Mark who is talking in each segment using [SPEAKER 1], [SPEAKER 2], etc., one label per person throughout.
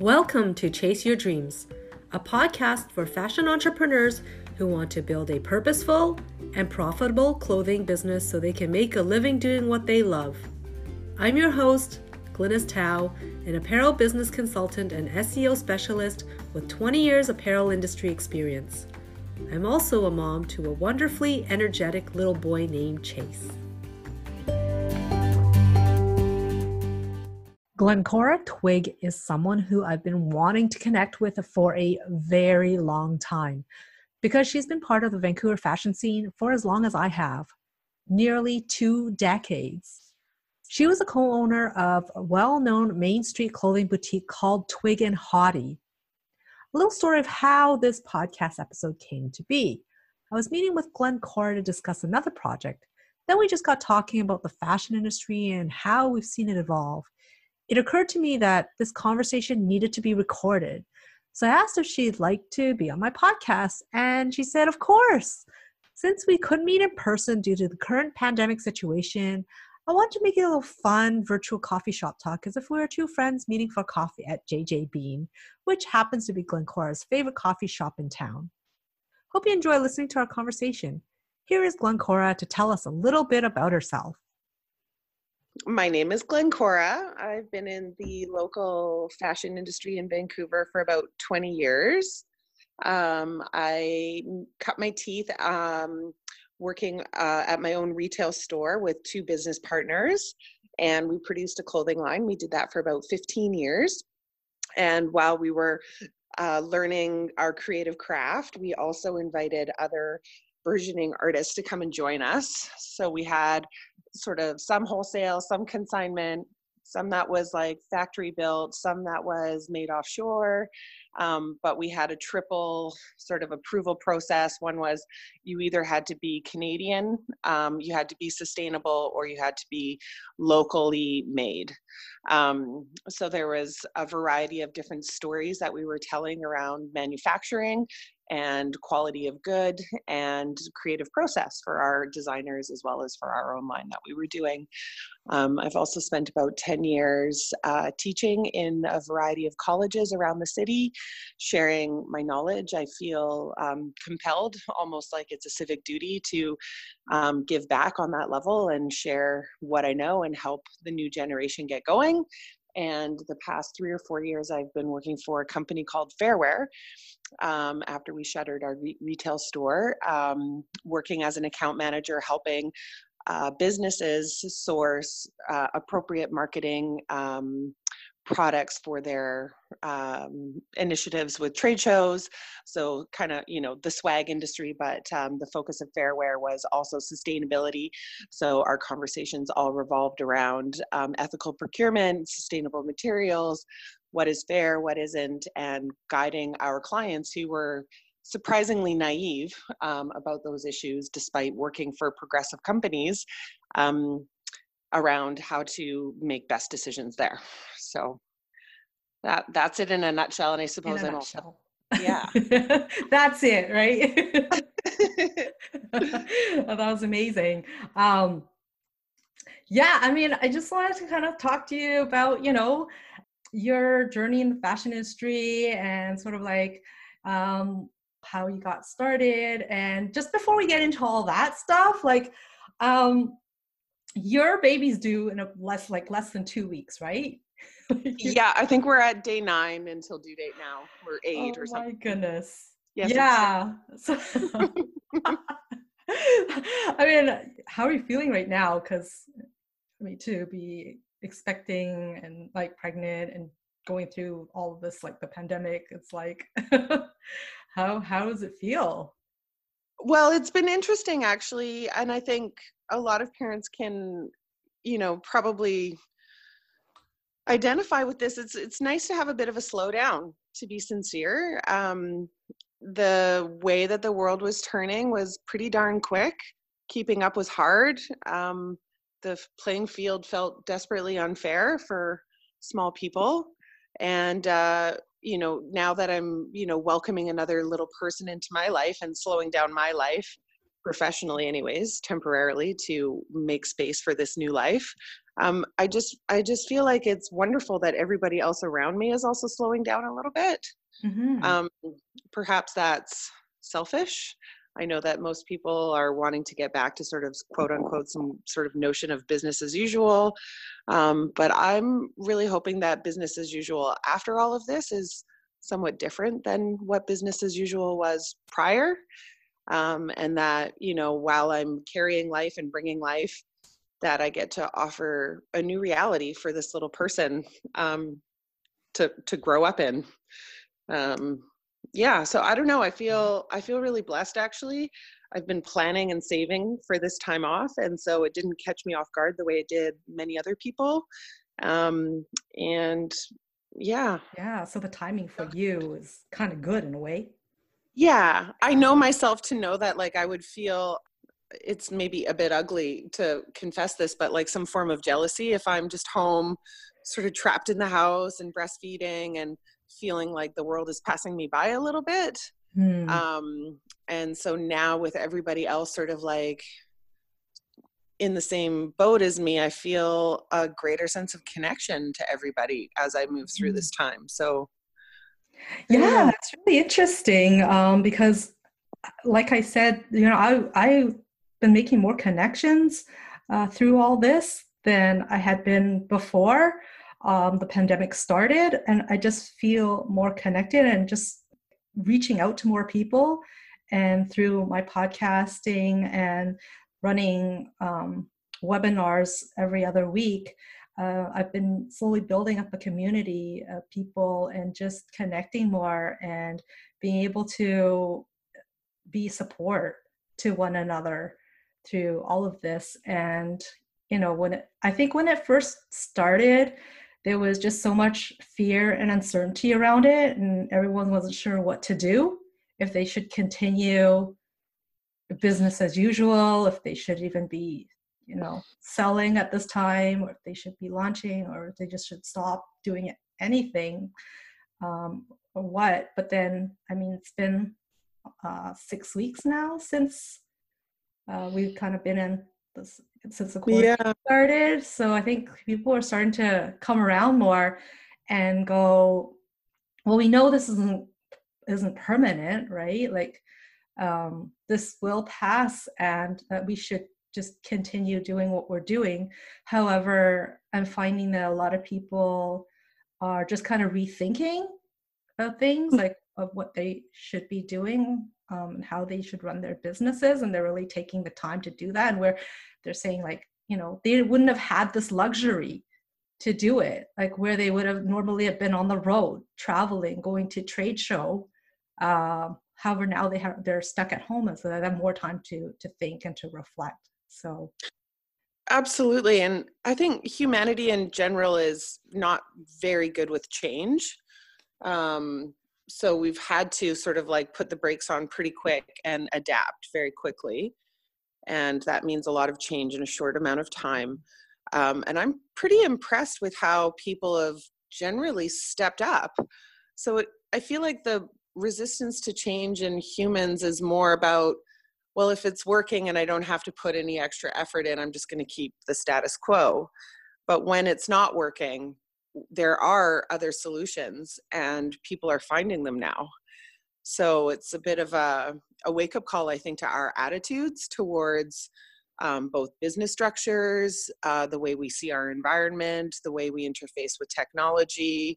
[SPEAKER 1] Welcome to Chase Your Dreams, a podcast for fashion entrepreneurs who want to build a purposeful and profitable clothing business so they can make a living doing what they love. I'm your host, Glynis Tao, an apparel business consultant and SEO specialist with 20 years apparel industry experience. I'm also a mom to a wonderfully energetic little boy named Chase. Glencora Twigg is someone who I've been wanting to connect with for a very long time because she's been part of the Vancouver fashion scene for as long as I have nearly two decades. She was a co owner of a well known Main Street clothing boutique called Twigg and Hottie. A little story of how this podcast episode came to be. I was meeting with Glencora to discuss another project. Then we just got talking about the fashion industry and how we've seen it evolve it occurred to me that this conversation needed to be recorded. So I asked if she'd like to be on my podcast, and she said, Of course. Since we couldn't meet in person due to the current pandemic situation, I want to make it a little fun virtual coffee shop talk as if we were two friends meeting for coffee at JJ Bean, which happens to be Glencora's favorite coffee shop in town. Hope you enjoy listening to our conversation. Here is Glencora to tell us a little bit about herself.
[SPEAKER 2] My name is Glencora. I've been in the local fashion industry in Vancouver for about 20 years. Um, I cut my teeth um, working uh, at my own retail store with two business partners, and we produced a clothing line. We did that for about 15 years. And while we were uh, learning our creative craft, we also invited other burgeoning artists to come and join us. So we had sort of some wholesale, some consignment, some that was like factory built, some that was made offshore. Um, but we had a triple sort of approval process. One was you either had to be Canadian, um, you had to be sustainable, or you had to be locally made. Um, so there was a variety of different stories that we were telling around manufacturing and quality of good and creative process for our designers as well as for our own line that we were doing. Um, I've also spent about 10 years uh, teaching in a variety of colleges around the city, sharing my knowledge. I feel um, compelled, almost like it's a civic duty, to um, give back on that level and share what I know and help the new generation get going. And the past three or four years, I've been working for a company called Fairware. um, after we shuttered our re- retail store, um, working as an account manager, helping uh, businesses source uh, appropriate marketing um, products for their um, initiatives with trade shows. So, kind of, you know, the swag industry, but um, the focus of Fairware was also sustainability. So, our conversations all revolved around um, ethical procurement, sustainable materials, what is fair, what isn't, and guiding our clients who were surprisingly naive um, about those issues despite working for progressive companies um, around how to make best decisions there. So that that's it in a nutshell. And I suppose I'm also yeah.
[SPEAKER 1] that's it, right? that was amazing. Um, yeah, I mean, I just wanted to kind of talk to you about, you know, your journey in the fashion industry and sort of like um, how you got started. And just before we get into all that stuff, like um, your baby's due in a less like less than two weeks right?
[SPEAKER 2] Yeah, I think we're at day nine until due date now. We're eight
[SPEAKER 1] oh
[SPEAKER 2] or something.
[SPEAKER 1] Oh my goodness. Yes, yeah. So, I mean, how are you feeling right now? Because I mean, to be expecting and like pregnant and going through all of this, like the pandemic, it's like, how how does it feel?
[SPEAKER 2] Well, it's been interesting actually, and I think a lot of parents can, you know, probably identify with this. It's it's nice to have a bit of a slowdown to be sincere. Um, the way that the world was turning was pretty darn quick. Keeping up was hard. Um, the playing field felt desperately unfair for small people. And uh, you know now that i'm you know welcoming another little person into my life and slowing down my life professionally anyways temporarily to make space for this new life um, i just i just feel like it's wonderful that everybody else around me is also slowing down a little bit mm-hmm. um, perhaps that's selfish i know that most people are wanting to get back to sort of quote unquote some sort of notion of business as usual um, but i'm really hoping that business as usual after all of this is somewhat different than what business as usual was prior um, and that you know while i'm carrying life and bringing life that i get to offer a new reality for this little person um, to to grow up in. Um, yeah so i don't know i feel i feel really blessed actually. I've been planning and saving for this time off and so it didn't catch me off guard the way it did many other people. Um, and yeah.
[SPEAKER 1] Yeah so the timing for you is kind of good in a way
[SPEAKER 2] yeah i know myself to know that like i would feel it's maybe a bit ugly to confess this but like some form of jealousy if i'm just home sort of trapped in the house and breastfeeding and feeling like the world is passing me by a little bit hmm. um and so now with everybody else sort of like in the same boat as me i feel a greater sense of connection to everybody as i move through this hmm. time so
[SPEAKER 1] yeah, it's really interesting um, because, like I said, you know, I I've been making more connections uh, through all this than I had been before um, the pandemic started, and I just feel more connected and just reaching out to more people. And through my podcasting and running um, webinars every other week, uh, I've been slowly building up a community of people and just connecting more and being able to be support to one another through all of this. And, you know, when it, I think when it first started, there was just so much fear and uncertainty around it, and everyone wasn't sure what to do if they should continue business as usual, if they should even be you know selling at this time or if they should be launching or if they just should stop doing anything um, or what. But then i mean it's been uh, six weeks now since uh, we've kind of been in this since the quarantine yeah. started. So i think people are starting to come around more and go well we know this isn't isn't permanent right? Like um, this will pass and that we should just continue doing what we're doing. However, I'm finding that a lot of people are just kind of rethinking of things, like of what they should be doing um, and how they should run their businesses, and they're really taking the time to do that. And where they're saying, like, you know, they wouldn't have had this luxury to do it, like where they would have normally have been on the road, traveling, going to trade show. Uh, however, now they have they're stuck at home, and so they have more time to to think and to reflect. So
[SPEAKER 2] absolutely and i think humanity in general is not very good with change um, so we've had to sort of like put the brakes on pretty quick and adapt very quickly and that means a lot of change in a short amount of time um, and i'm pretty impressed with how people have generally stepped up. So it, i feel like the resistance to change in humans is more about well, if it's working and I don't have to put any extra effort in, I'm just going to keep the status quo. But when it's not working, there are other solutions and people are finding them now. So it's a bit of a, a wake up call, I think, to our attitudes towards um, both business structures, uh, the way we see our environment, the way we interface with technology,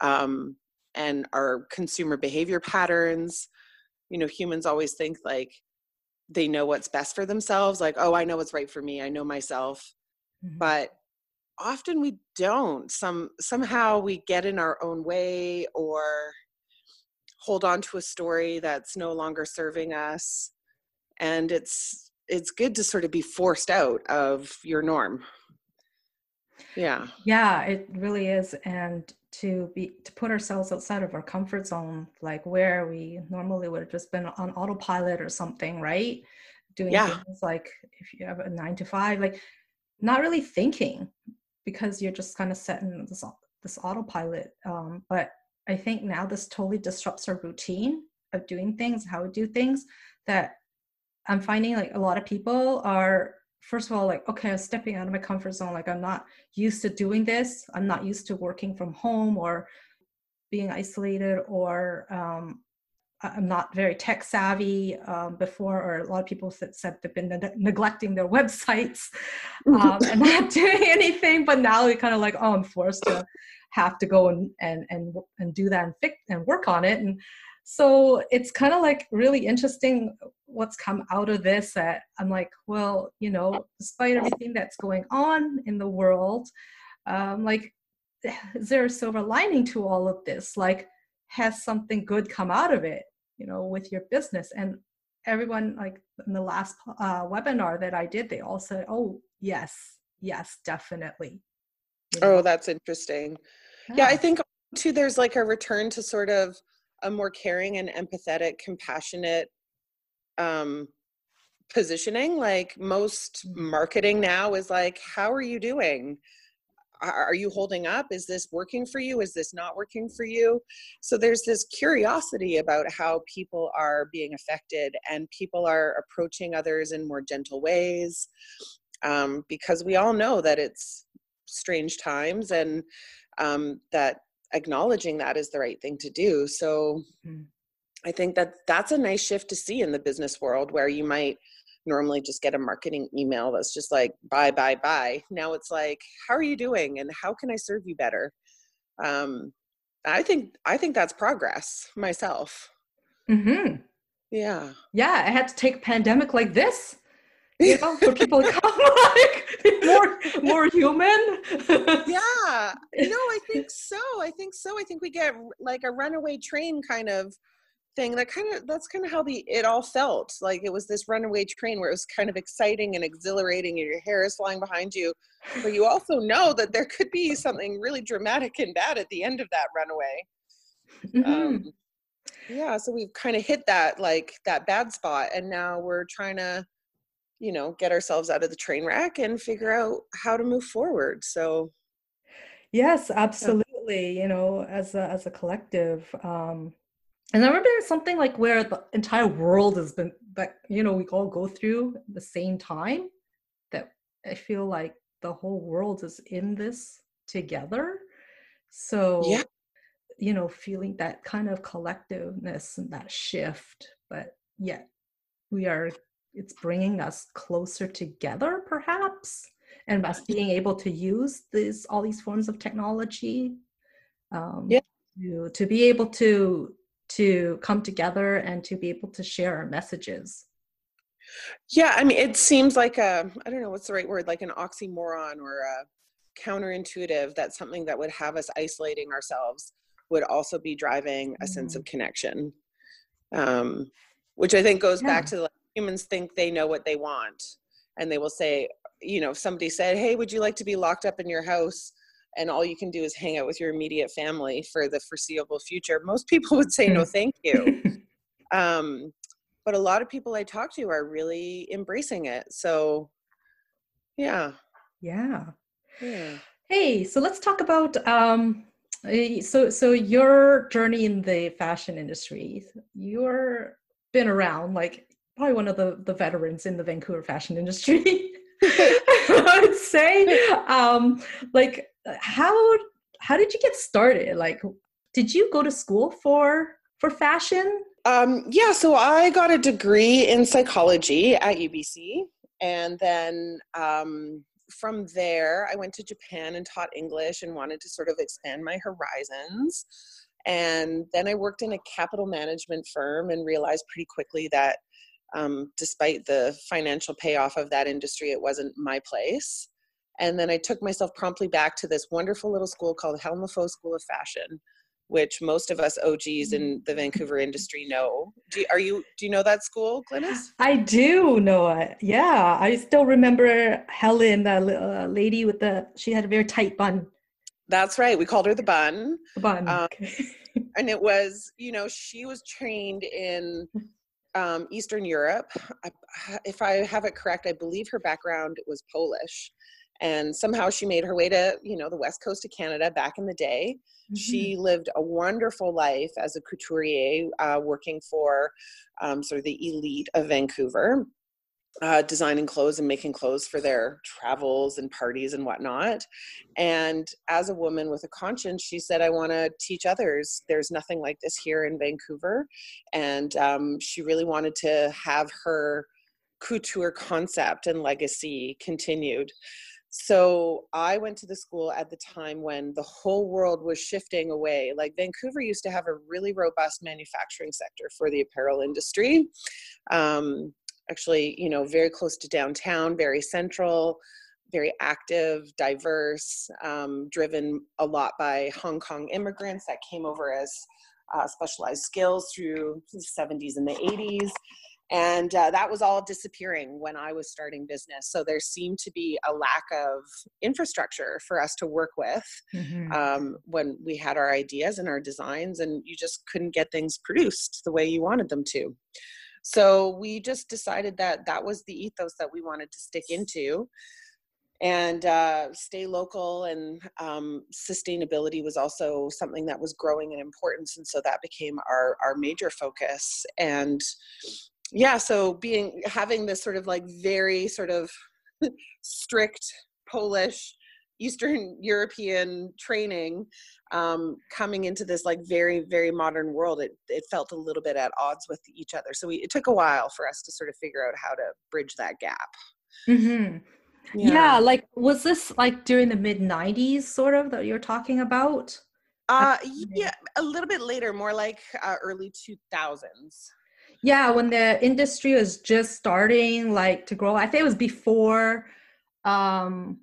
[SPEAKER 2] um, and our consumer behavior patterns. You know, humans always think like, they know what's best for themselves like oh i know what's right for me i know myself mm-hmm. but often we don't some somehow we get in our own way or hold on to a story that's no longer serving us and it's it's good to sort of be forced out of your norm yeah
[SPEAKER 1] yeah it really is and to be to put ourselves outside of our comfort zone like where we normally would have just been on autopilot or something right doing yeah. things like if you have a nine to five like not really thinking because you're just kind of set in this this autopilot um, but i think now this totally disrupts our routine of doing things how we do things that I'm finding like a lot of people are first of all like okay i'm stepping out of my comfort zone like i'm not used to doing this. I'm not used to working from home or being isolated or um, i'm not very tech savvy um, before or a lot of people said, said they've been ne- neglecting their websites um, and not doing anything but now they kind of like oh i'm forced to have to go and and and, and do that and fix and work on it and so it's kind of like really interesting what's come out of this that i'm like well you know despite everything that's going on in the world um, like is there a silver lining to all of this like has something good come out of it you know with your business and everyone like in the last uh, webinar that i did they all said oh yes yes definitely
[SPEAKER 2] you know? oh that's interesting yeah. yeah i think too there's like a return to sort of a more caring and empathetic, compassionate um, positioning. Like most marketing now is like, how are you doing? Are you holding up? Is this working for you? Is this not working for you? So there's this curiosity about how people are being affected and people are approaching others in more gentle ways um, because we all know that it's strange times and um, that acknowledging that is the right thing to do so mm-hmm. i think that that's a nice shift to see in the business world where you might normally just get a marketing email that's just like bye bye bye. Now it's like how are you doing? And how can i serve you better? Um i think i think that's progress myself.
[SPEAKER 1] Mm-hmm.
[SPEAKER 2] yeah.
[SPEAKER 1] Yeah i had to take pandemic like this you know, for people to come like more more human.
[SPEAKER 2] yeah. No, I think so. I think so. I think we get like a runaway train kind of thing that kind of that's kind of how the it all felt like it was this runaway train where it was kind of exciting and exhilarating and your hair is flying behind you but you also know that there could be something really dramatic and bad at the end of that runaway mm-hmm. um, yeah so we've kind of hit that like that bad spot and now we're trying to you know get ourselves out of the train wreck and figure out how to move forward so
[SPEAKER 1] yes absolutely yeah. you know as a as a collective um and i remember something like where the entire world has been that you know we all go through the same time that i feel like the whole world is in this together so yeah you know feeling that kind of collectiveness and that shift but yet we are it's bringing us closer together perhaps and us being able to use these all these forms of technology um, yeah. to, to be able to to come together and to be able to share our messages
[SPEAKER 2] yeah i mean it seems like a i don't know what's the right word like an oxymoron or a counterintuitive that something that would have us isolating ourselves would also be driving a mm. sense of mm-hmm. connection um, which i think goes yeah. back to like humans think they know what they want. And they will say you know if somebody said hey would you like to be locked up in your house? And all you can do is hang out with your immediate family for the foreseeable future. Most people would say no thank you. Um, but a lot of people i talk to are really embracing it. So yeah.
[SPEAKER 1] Yeah. Yeah. Hey so let's talk about um eh, so so your journey in the fashion industry you're been around like probably one of the, the veterans in the Vancouver fashion industry. I would say, um, like, how how did you get started? Like, did you go to school for for fashion?
[SPEAKER 2] Um, yeah, so I got a degree in psychology at UBC, and then um, from there, I went to Japan and taught English and wanted to sort of expand my horizons. And then I worked in a capital management firm and realized pretty quickly that um, despite the financial payoff of that industry, it wasn't my place. And then I took myself promptly back to this wonderful little school called Helen Lefeaux School of Fashion, which most of us OGs in the Vancouver industry know. Do you, are you do you know that school, Glynis?
[SPEAKER 1] I do know it. Yeah, I still remember Helen, the uh, lady with the she had a very tight bun.
[SPEAKER 2] That's right. We called her the bun.
[SPEAKER 1] The bun. Um, okay.
[SPEAKER 2] and it was, you know, she was trained in um, Eastern Europe. I, if I have it correct, I believe her background was Polish. and somehow she made her way to you know the west coast of canada back in the day mm-hmm. she lived a wonderful life as a couturier uh, working for um, sort of the elite of vancouver uh, designing clothes and making clothes for their travels and parties and whatnot. And as a woman with a conscience, she said, I want to teach others. There's nothing like this here in Vancouver. And um, she really wanted to have her couture concept and legacy continued. So I went to the school at the time when the whole world was shifting away. Like Vancouver used to have a really robust manufacturing sector for the apparel industry. Um, actually, you know, very close to downtown, very central, very active, diverse, um, driven a lot by Hong Kong immigrants that came over as uh, specialized skills through the 70s and the 80s. And uh, that was all disappearing when I was starting business. So there seemed to be a lack of infrastructure for us to work with mm-hmm. um, when we had our ideas and our designs, and you just couldn't get things produced the way you wanted them to. So we just decided that that was the ethos that we wanted to stick into. And uh, stay local and um, sustainability was also something that was growing in importance and so that became our our major focus. And yeah so being having this sort of like very sort of strict polish Eastern European training um, coming into this like very very modern world it, it felt a little bit at odds with each other so we, it took a while for us to sort of figure out how to bridge that gap
[SPEAKER 1] mm-hmm. yeah. yeah. like was this like during the mid 90s sort of that you're talking about
[SPEAKER 2] uh yeah a little bit later more like uh, early 2000s
[SPEAKER 1] yeah when the industry was just starting like to grow i think it was before um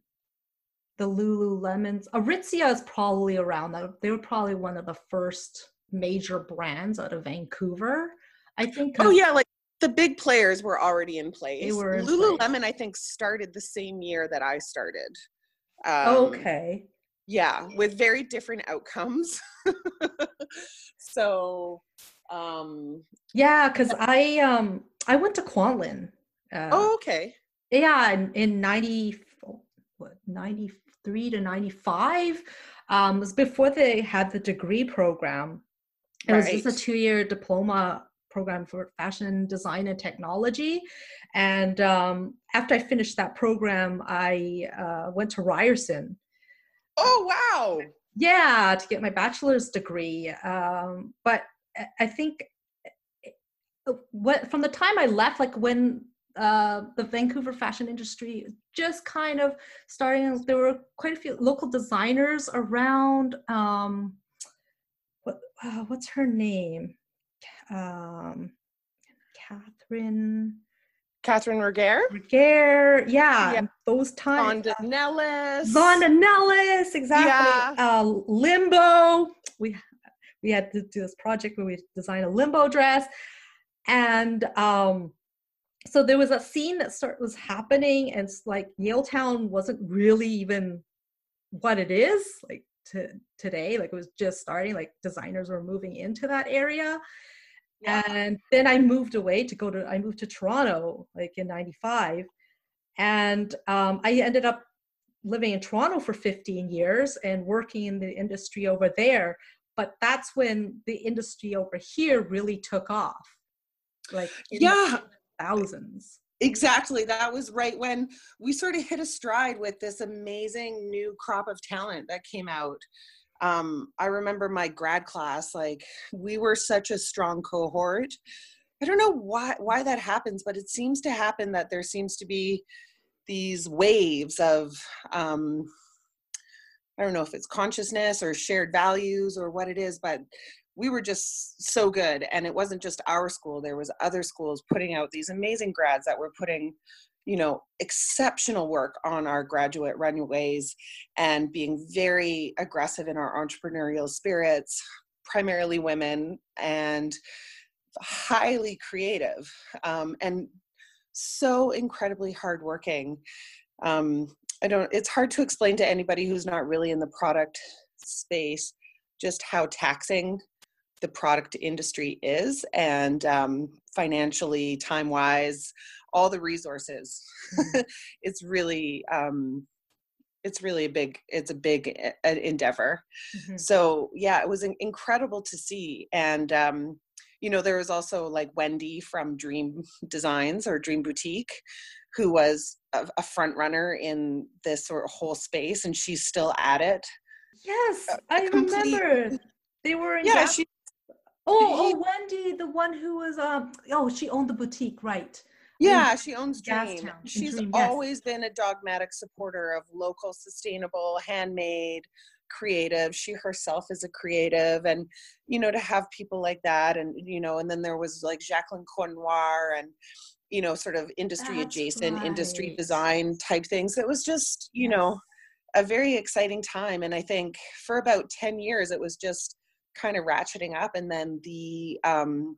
[SPEAKER 1] the Lululemons. Aritzia is probably around. They were probably one of the first major brands out of Vancouver. I think.
[SPEAKER 2] Oh yeah, like the big players were already in place. They were Lululemon, place. I think, started the same year that I started.
[SPEAKER 1] Um, okay.
[SPEAKER 2] Yeah, with very different outcomes. so. Um,
[SPEAKER 1] yeah, because I um I went to Kwantlen.
[SPEAKER 2] Uh, oh, okay.
[SPEAKER 1] Yeah, in, in ninety what ninety 93 to 95 um, was before they had the degree program. It right. was just a two-year diploma program for fashion design and technology. And um, after I finished that program, I uh, went to Ryerson.
[SPEAKER 2] Oh wow!
[SPEAKER 1] Yeah, to get my bachelor's degree. Um, but I think uh, what from the time I left, like when uh, the Vancouver fashion industry just kind of starting. There were quite a few local designers around. Um, what uh, what's her name? Um, Catherine.
[SPEAKER 2] Catherine Regehr.
[SPEAKER 1] Regehr, yeah, yeah. those times.
[SPEAKER 2] Vonda Nellis.
[SPEAKER 1] Vonda Nellis, exactly. Yeah. Uh, limbo. We we had to do this project where we designed a limbo dress, and um, so there was a scene that start was happening and it's like yaletown wasn't really even what it is like to today like it was just starting like designers were moving into that area. Yeah. and then i moved away to go to i moved to toronto like in 95 and um, i ended up living in toronto for 15 years and working in the industry over there. But that's when the industry over here really took off like
[SPEAKER 2] yeah
[SPEAKER 1] thousands.
[SPEAKER 2] Exactly. That was right when we sort of hit a stride with this amazing new crop of talent that came out. Um, I remember my grad class, like we were such a strong cohort. I don't know why why that happens, but it seems to happen that there seems to be these waves of um, I don't know if it's consciousness or shared values or what it is, but we were just so good and it wasn't just our school there was other schools putting out these amazing grads that were putting you know exceptional work on our graduate runways and being very aggressive in our entrepreneurial spirits primarily women and highly creative um, and so incredibly hardworking. Um, i don't it's hard to explain to anybody who's not really in the product space just how taxing the product industry is and um, financially time wise all the resources mm-hmm. it's really um, it's really a big it's a big uh, endeavor
[SPEAKER 1] Mhm.
[SPEAKER 2] so yeah it was in- incredible to see and um you know there was also like wendy from dream designs or dream boutique who was a, a front runner in this sort of whole space and she's still at it
[SPEAKER 1] Yes,
[SPEAKER 2] Uh,
[SPEAKER 1] I
[SPEAKER 2] complete-
[SPEAKER 1] remember. They were in.
[SPEAKER 2] yeah she
[SPEAKER 1] oh, oh, Wendy, the one who was um. Oh, she owned the boutique, right?
[SPEAKER 2] yeah she owns dream
[SPEAKER 1] in
[SPEAKER 2] she's
[SPEAKER 1] Dream, yes.
[SPEAKER 2] always been a dogmatic supporter of local sustainable handmade creative she herself is a creative and you know to have people like that and you know and then there was like jacqueline cornoir and you know sort of industry
[SPEAKER 1] That's
[SPEAKER 2] adjacent industry design type things it was just you
[SPEAKER 1] Yes.
[SPEAKER 2] know a very exciting time and i think for about 10 years it was just kind of ratcheting up and then the um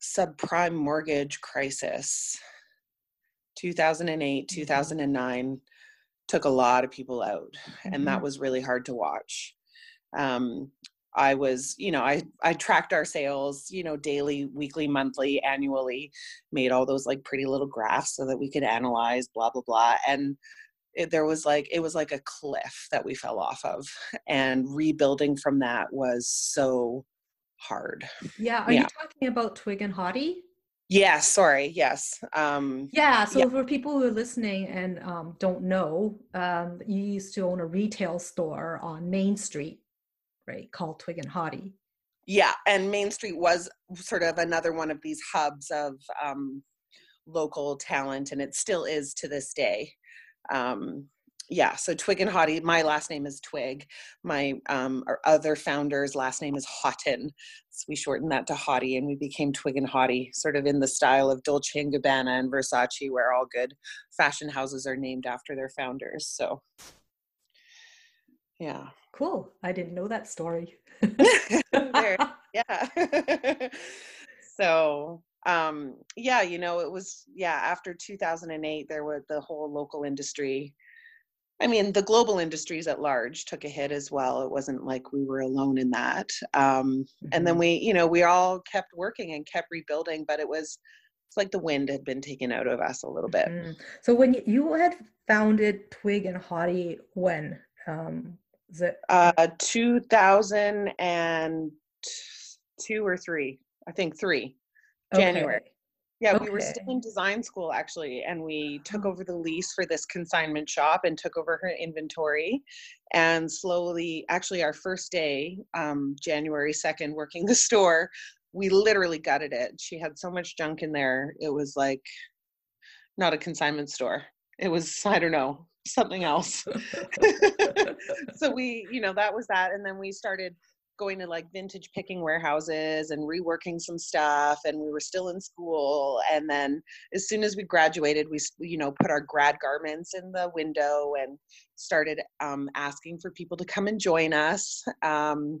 [SPEAKER 2] subprime mortgage crisis 2008
[SPEAKER 1] Mhm.
[SPEAKER 2] 2009 took a lot of people out and that
[SPEAKER 1] Mhm.
[SPEAKER 2] was really hard to watch um i was you know i i tracked our sales you know daily weekly monthly annually made all those like pretty little graphs so that we could analyze blah blah blah and it, there was like it was like a cliff that we fell off of and rebuilding from that was so hard
[SPEAKER 1] Yeah. Are
[SPEAKER 2] Yeah.
[SPEAKER 1] you talking about Twigg and Hottie?
[SPEAKER 2] yes sorry yes um
[SPEAKER 1] Yeah. So
[SPEAKER 2] Yeah.
[SPEAKER 1] for people who are listening and um, don't know, um, you used to own a retail store on Main Street, right? Called Twigg and Hottie.
[SPEAKER 2] yeah and main street was sort of another one of these hubs of um, local talent and it still is to this day um, yeah so twigg and hottie my last name is twigg. My um, our other founder's last name is houghton. So we shortened that to hottie and we became twigg and hottie sort of in the style of dolce and gabbana and versace where all good fashion houses are named after their founders so. Yeah.
[SPEAKER 1] Cool. I didn't know that story.
[SPEAKER 2] There- yeah. So um yeah you know it was yeah after 2008 there was the whole local industry i mean the global industries at large took a hit as well it wasn't like we were alone in that um and then
[SPEAKER 1] Mhm.
[SPEAKER 2] we you know we all kept working and kept rebuilding but it was it's like the wind had been taken out of us a little bit
[SPEAKER 1] Mhm. So when you, you had founded Twigg and Hottie, when um, was it?
[SPEAKER 2] uh 2002 or 3 i think 3 January.
[SPEAKER 1] Okay.
[SPEAKER 2] Yeah, we were still in design school actually, and we took
[SPEAKER 1] Oh.
[SPEAKER 2] over the lease for this consignment shop and took over her inventory. And slowly, actually, our first day, um, January 2nd, working the store, we literally gutted it. She had so much junk in there. It was like not a consignment store. It was, I don't know, something else. so we, you know, that was that. And then we started going to like vintage picking warehouses and reworking some stuff and we were still in school and then as soon as we graduated we you know put our grad garments in the window and started um, asking for people to come and join us um,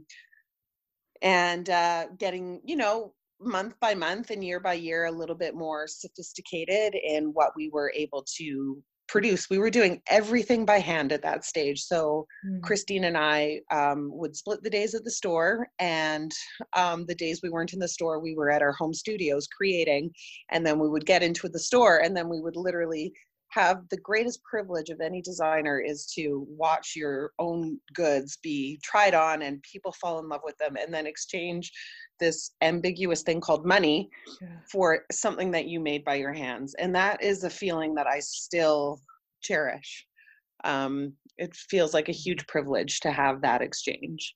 [SPEAKER 2] and uh, getting you know month by month and year by year a little bit more sophisticated in what we were able to produce we were doing everything by hand at that stage so
[SPEAKER 1] Mm.
[SPEAKER 2] Christine and I um, would split the days at the store, and um, the days we weren't in the store, we were at our home studios creating, and then we would get into the store, and then we would literally have the greatest privilege of any designer is to watch your own goods be tried on and people fall in love with them and then exchange this ambiguous thing called money
[SPEAKER 1] Yeah.
[SPEAKER 2] for something that you made by your hands. And that is a feeling that i still cherish. Um, it feels like a huge privilege to have that exchange.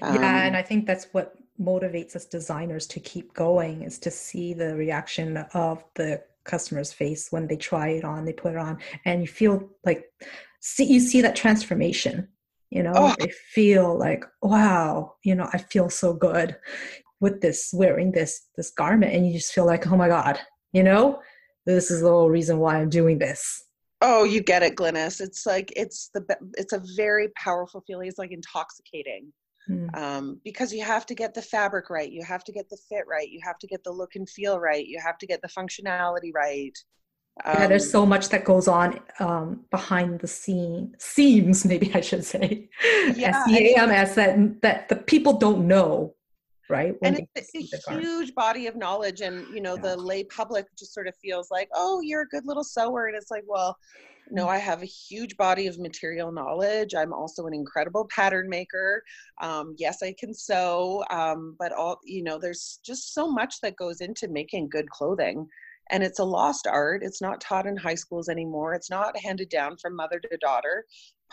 [SPEAKER 1] Yeah, and
[SPEAKER 2] Um,
[SPEAKER 1] I think that's what motivates us designers to keep going is to see the reaction of the customer's face when they try it on, they put it on, and you feel like see you see that transformation. You know,
[SPEAKER 2] Oh.
[SPEAKER 1] they feel like, wow, you know, I feel so good with this wearing this this garment, and you just feel like, oh my god, you know, this is the whole reason why I'm doing this.
[SPEAKER 2] oh you get it glynis it's like it's the it's a very powerful feeling it's like intoxicating
[SPEAKER 1] Mm.
[SPEAKER 2] um, because you have to get the fabric right you have to get the fit right you have to get the look and feel right you have to get the functionality right
[SPEAKER 1] yeah, there's
[SPEAKER 2] Um,
[SPEAKER 1] so much that goes on um, behind the scene seams, maybe I should say.
[SPEAKER 2] Yeah,
[SPEAKER 1] S
[SPEAKER 2] and
[SPEAKER 1] E
[SPEAKER 2] it-
[SPEAKER 1] A M S that that the people don't know, right?
[SPEAKER 2] and it's a huge body of knowledge and you know
[SPEAKER 1] Yeah.
[SPEAKER 2] the lay public just sort of feels like oh you're a good little sewer and it's like well no, I have a huge body of material knowledge. I'm also an incredible pattern maker. Um, yes, I can sew, um, but all you know, there's just so much that goes into making good clothing, and it's a lost art. It's not taught in high schools anymore. It's not handed down from mother to daughter.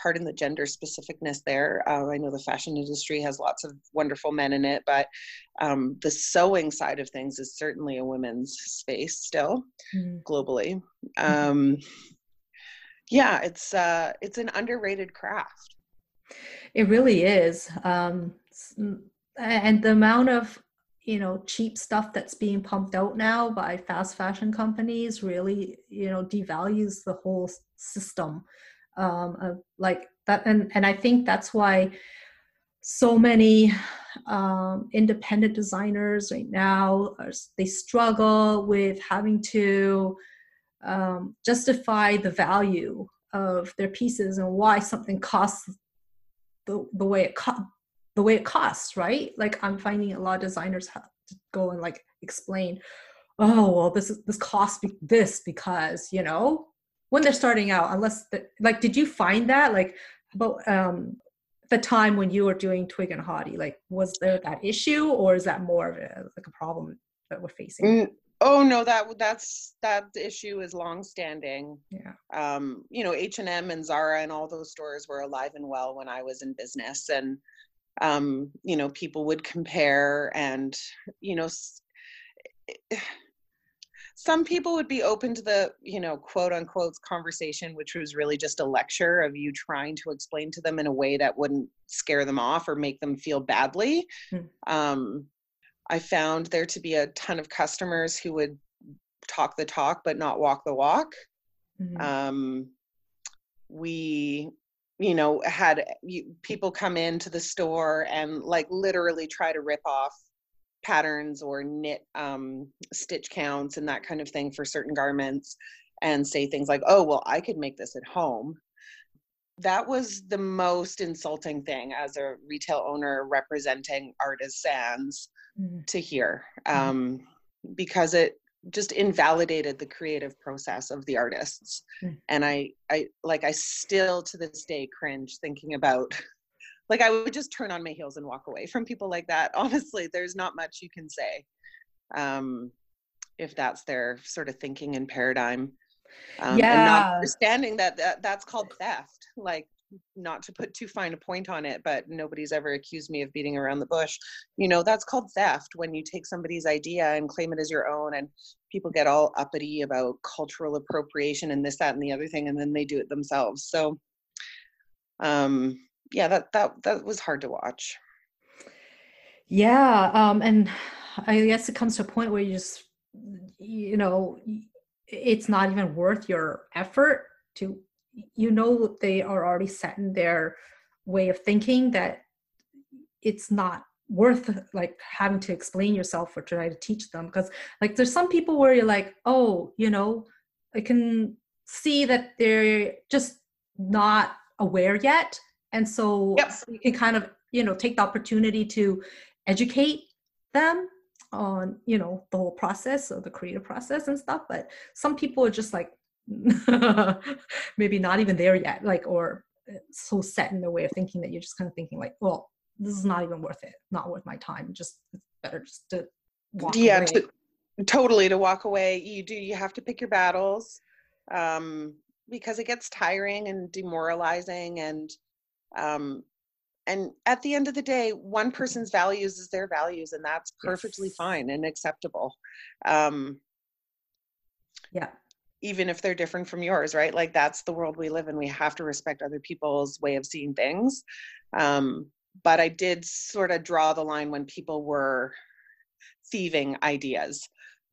[SPEAKER 2] Pardon the gender specificness there. Uh, I know the fashion industry has lots of wonderful men in it, but um, the sewing side of things is certainly a women's space still, mm-hmm. globally. Mm-hmm. Yeah it's uh it's an underrated craft.
[SPEAKER 1] It really is um and the amount of you know cheap stuff that's being pumped out now by fast fashion companies really you know devalues the whole system um of like that and and i think that's why so many um, independent designers right now they struggle with having to um, justify the value of their pieces and why something costs the, the way it co- the way it costs right? Like i'm finding a lot of designers have to go and like explain oh well this is this costs be- this because you know when they're starting out unless the, like did you find that? Like about um the time when you were doing twigg and hottie like was there that issue or is that more of a like a problem that we're facing? Mm,
[SPEAKER 2] Oh no, that that's that issue is long-standing.
[SPEAKER 1] Yeah.
[SPEAKER 2] Um, you know, H and M and Zara and all those stores were alive and well when I was in business, and um, you know, people would compare, and you know, some people would be open to the you know quote unquote conversation, which was really just a lecture of you trying to explain to them in a way that wouldn't scare them off or make them feel badly. Mm. Um, I found there to be a ton of customers who would talk the talk but not walk the walk. Mm-hmm. Um, we, you know, had people come into the store and like literally try to rip off patterns or knit um, stitch counts and that kind of thing for certain garments and say things like, oh, well, I could make this at home. That was the most insulting thing as a retail owner representing artisans mm. to hear mm-hmm. um, mm. because it just invalidated the creative process of the artists mm. and i i like i still to this day cringe thinking about like i would just turn on my heels and walk away from people like that honestly there's not much you can say um if that's their sort of thinking and paradigm um, yeah. and not understanding that, that that's called theft like not to put too fine a point on it, but nobody's ever accused me of beating around the bush. You know, that's called theft when you take somebody's idea and claim it as your own, and people get all uppity about cultural appropriation and this, that, and the other thing, and then they do it themselves. So, um, yeah, that that that was hard to watch.
[SPEAKER 1] Yeah, um, and I guess it comes to a point where you just, you know, it's not even worth your effort to you know they are already set in their way of thinking that it's not worth like having to explain yourself or try to teach them because like there's some people where you're like oh you know i can see that they're just not aware yet and so yep. you can kind of you know take the opportunity to educate them on you know the whole process of the creative process and stuff but some people are just like maybe not even there yet like or uh, so set in their way of thinking that you're just kind of thinking like well this is not even worth it not worth my time just it's better just to walk yeah away.
[SPEAKER 2] To, totally to walk away you do you have to pick your battles um because it gets tiring and demoralizing and um and at the end of the day one person's values is their values and that's perfectly yes. fine and acceptable um
[SPEAKER 1] yeah
[SPEAKER 2] even if they're different from yours right? Like that's the world we live in. We have to respect other people's way of seeing things. Um, but i did sort of draw the line when people were thieving ideas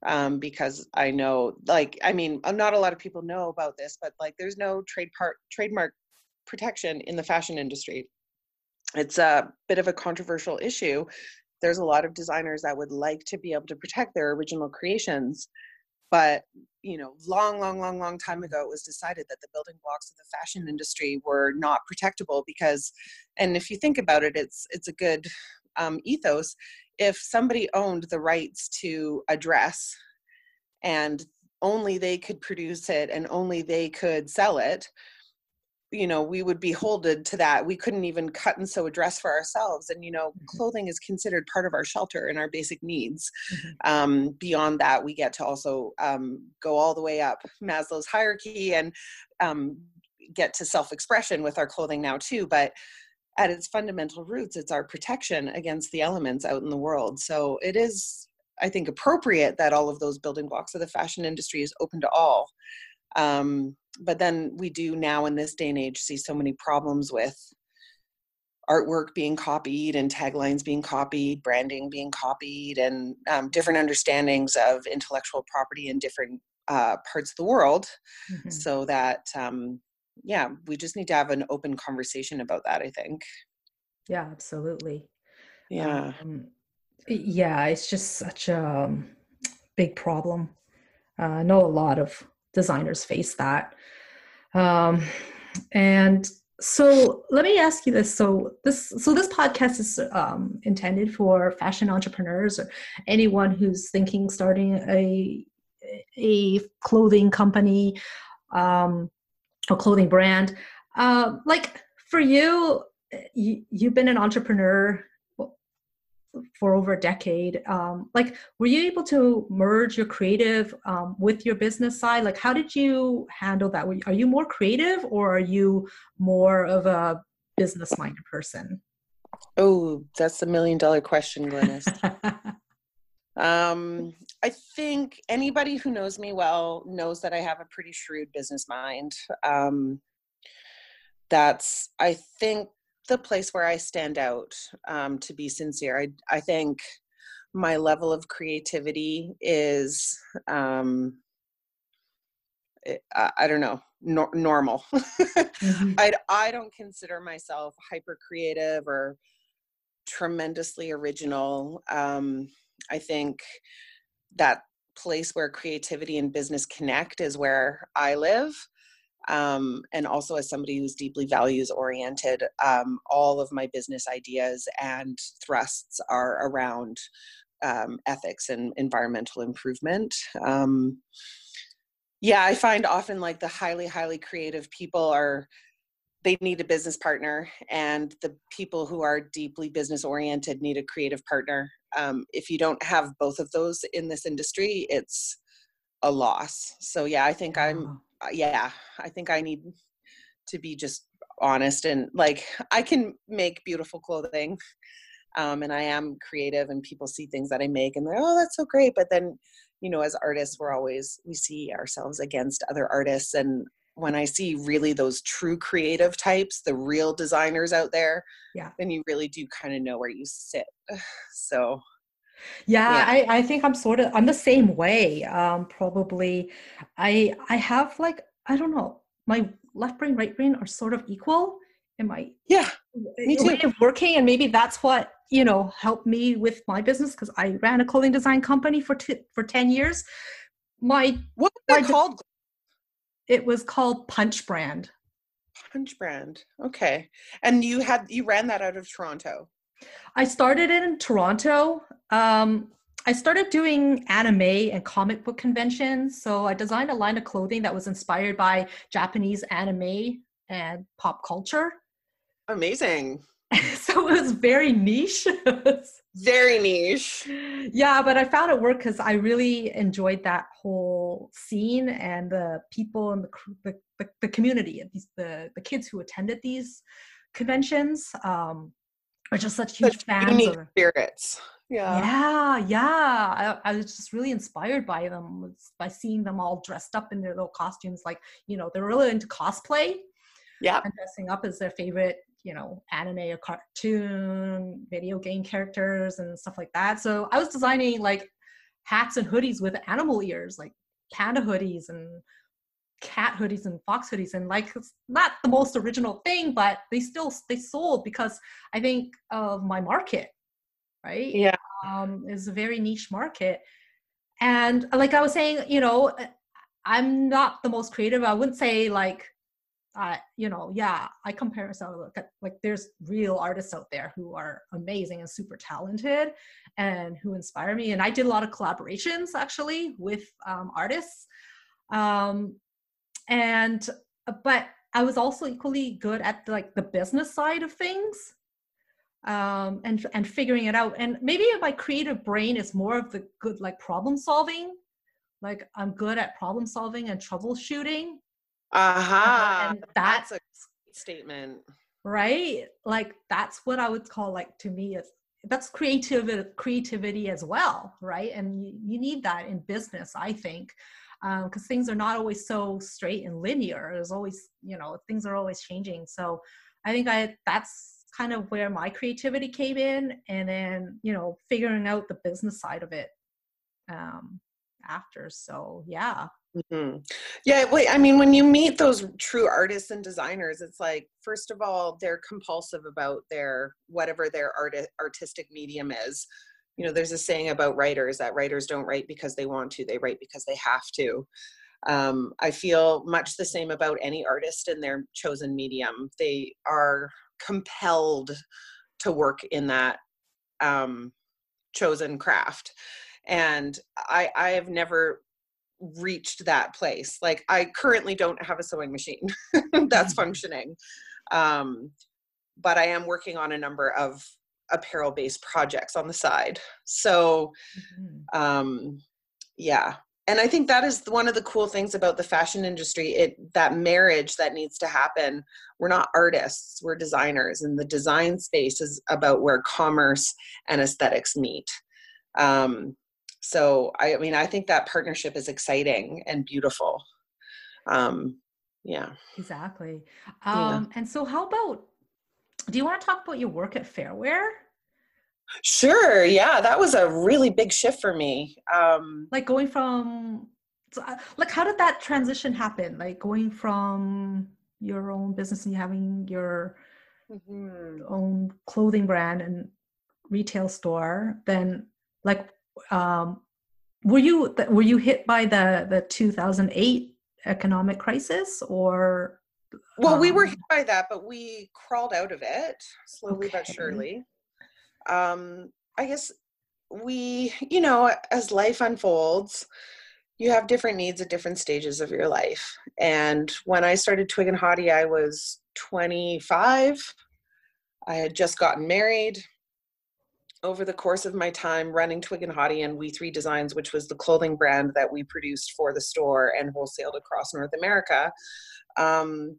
[SPEAKER 2] um, because i know like i mean uh, not a lot of people know about this but like there's no trade part trademark protection in the fashion industry. It's a bit of a controversial issue. There's a lot of designers that would like to be able to protect their original creations but you know long long long long time ago it was decided that the building blocks of the fashion industry were not protectable because and if you think about it it's it's a good um, ethos. If somebody owned the rights to a dress and only they could produce it and only they could sell it you know we would be holded to that we couldn't even cut and sew a dress for ourselves and you know mm-hmm. clothing is considered part of our shelter and our basic needs mm-hmm. um, beyond that we get to also um, go all the way up maslow's hierarchy and um, get to self-expression with our clothing now too but at its fundamental roots it's our protection against the elements out in the world so it is i think appropriate that all of those building blocks of the fashion industry is open to all um, but then we do now in this day and age see so many problems with artwork being copied and taglines being copied, branding being copied, and um, different understandings of intellectual property in different uh, parts of the world. Mm-hmm. So that, um, yeah, we just need to have an open conversation about that, I think.
[SPEAKER 1] Yeah, absolutely.
[SPEAKER 2] Yeah.
[SPEAKER 1] Um, yeah, it's just such a um, big problem. Uh, I know a lot of designers face that. Um, and so let me ask you this. So this so this podcast is um, intended for fashion entrepreneurs or anyone who's thinking starting a a clothing company um, or clothing brand. Uh, like for you, you, you've been an entrepreneur for over a decade um, like were you able to merge your creative um, with your business side? Like how did you handle that? Are you more creative or are you more of a business minded person?
[SPEAKER 2] Oh that's a million dollar question glynis um, i think anybody who knows me well knows that i have a pretty shrewd business mind. Um, that's i think the place where I stand out, um, to be sincere. I, I think my level of creativity is, um, eh, I, I don't know, nor- normal. mm-hmm. I, I don't consider myself hyper creative or tremendously original. Um, I think that place where creativity and business connect is where I live um, and also as somebody who's deeply values oriented um, all of my business ideas and thrusts are around um, ethics and environmental improvement um, yeah i find often like the highly highly creative people are they need a business partner and the people who are deeply business oriented need a creative partner. Um, if you don't have both of those in this industry it's a loss. So yeah i think i'm yeah, I think I need to be just honest and like I can make beautiful clothing. Um, and I am creative and people see things that I make and they're, oh, that's so great. But then, you know, as artists, we're always, we see ourselves against other artists. And when I see really those true creative types, the real designers out there,
[SPEAKER 1] yeah,
[SPEAKER 2] then you really do kind of know where you sit. So
[SPEAKER 1] yeah, yeah. I, I think i'm sort of i'm the same way um probably. I i have like i don't know my left brain right brain are sort of equal. In my
[SPEAKER 2] yeah. me too.
[SPEAKER 1] way of working? And maybe that's what you know helped me with my business because i ran a clothing design company for t- for 10 years. My
[SPEAKER 2] what was it called?
[SPEAKER 1] It was called punch brand.
[SPEAKER 2] Punch brand. Okay. And you had you ran that out of toronto
[SPEAKER 1] I started in Toronto. Um, I started doing anime and comic book conventions. So I designed a line of clothing that was inspired by Japanese anime and pop culture.
[SPEAKER 2] Amazing.
[SPEAKER 1] so it was very niche.
[SPEAKER 2] very niche.
[SPEAKER 1] Yeah, but I found it worked because I really enjoyed that whole scene and the people and the the, the, the community, the the kids who attended these conventions. Um, are just such huge such fans
[SPEAKER 2] unique of spirits. Yeah.
[SPEAKER 1] Yeah, yeah. I, I, was just really inspired by them by seeing them all dressed up in their little costumes. Like, you know, they're really into cosplay.
[SPEAKER 2] Yeah.
[SPEAKER 1] And dressing up as their favorite, you know, anime or cartoon, video game characters and stuff like that. So I was designing like hats and hoodies with animal ears, like panda hoodies and cat hoodies and fox hoodies and like it's not the most original thing but they still they sold because i think of my market right?
[SPEAKER 2] Yeah.
[SPEAKER 1] Um is a very niche market. And like i was saying you know i'm not the most creative. I wouldn't say like uh, you know, yeah, I compare myself like, like there's real artists out there who are amazing and super talented and who inspire me. And I did a lot of collaborations actually with um, artists. Um, and but I was also equally good at like the business side of things um, and and figuring it out. And maybe my creative brain is more of the good like problem solving. Like I'm good at problem solving and troubleshooting.
[SPEAKER 2] Uh-huh. Uh, and that's, that's a statement.
[SPEAKER 1] Right? Like that's what I would call like to me is that's creativity creativity as well, right? And you, you need that in business, I think. Because um, things are not always so straight and linear. There's always, you know, things are always changing. So I think I that's kind of where my creativity came in and then you know figuring out the business side of it um after so yeah
[SPEAKER 2] mm-hmm. yeah wait i mean when you meet those true artists and designers it's like first of all they're compulsive about their whatever their art artistic medium is you know there's a saying about writers that writers don't write because they want to they write because they have to. Um, i feel much the same about any artist in their chosen medium. They are compelled to work in that um, chosen craft. And i i have never reached that place. Like i currently don't have a sewing machine that's mm-hmm. functioning. Um, but i am working on a number of apparel based projects on the side. So mm-hmm. um, yeah. And i think that is one of the cool things about the fashion industry it that marriage that needs to happen. We're not artists we're designers and the design space is about where commerce and aesthetics meet. Um, so I, I, mean i think that partnership is exciting and beautiful. Um, yeah.
[SPEAKER 1] Exactly. Um, yeah. and so how about do you want to talk about your work at fairware
[SPEAKER 2] Sure. Yeah, that was a really big shift for me. Um,
[SPEAKER 1] like going from, uh, like, how did that transition happen? Like going from your own business and having your mm-hmm. own clothing brand and retail store, then like, um, were you were you hit by the the 2008 economic crisis or?
[SPEAKER 2] Well, um, we were um hit by that, but we crawled out of it slowly okay. but surely um, I guess we, you know, as life unfolds, you have different needs at different stages of your life. And when I started Twigg and Hottie, I was 25. I had just gotten married. Over the course of my time running Twigg and Hottie and We Three Designs, which was the clothing brand that we produced for the store and wholesaled across North America, um,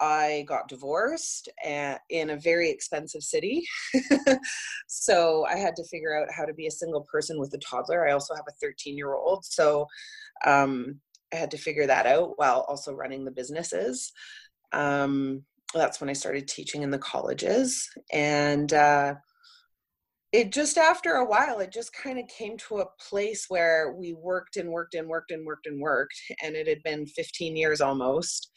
[SPEAKER 2] I got divorced in a very expensive city. so I had to figure out how to be a single person with a toddler. I also have a 13 year old. So um, I had to figure that out while also running the businesses. Um, that's when I started teaching in the colleges. And uh, it just after a while, it just kind of came to a place where we worked and worked and worked and worked and worked. And it had been 15 years almost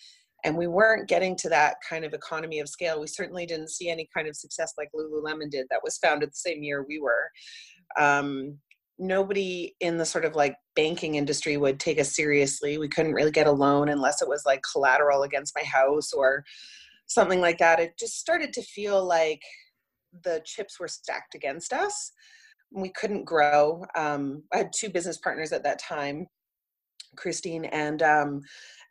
[SPEAKER 2] and we weren't getting to that kind of economy of scale. We certainly didn't see any kind of success like Lululemon did, that was founded the same year we were. Um, nobody in the sort of like banking industry would take us seriously. We couldn't really get a loan unless it was like collateral against my house or something like that. It just started to feel like the chips were stacked against us. We couldn't grow. Um, I had two business partners at that time, Christine and um,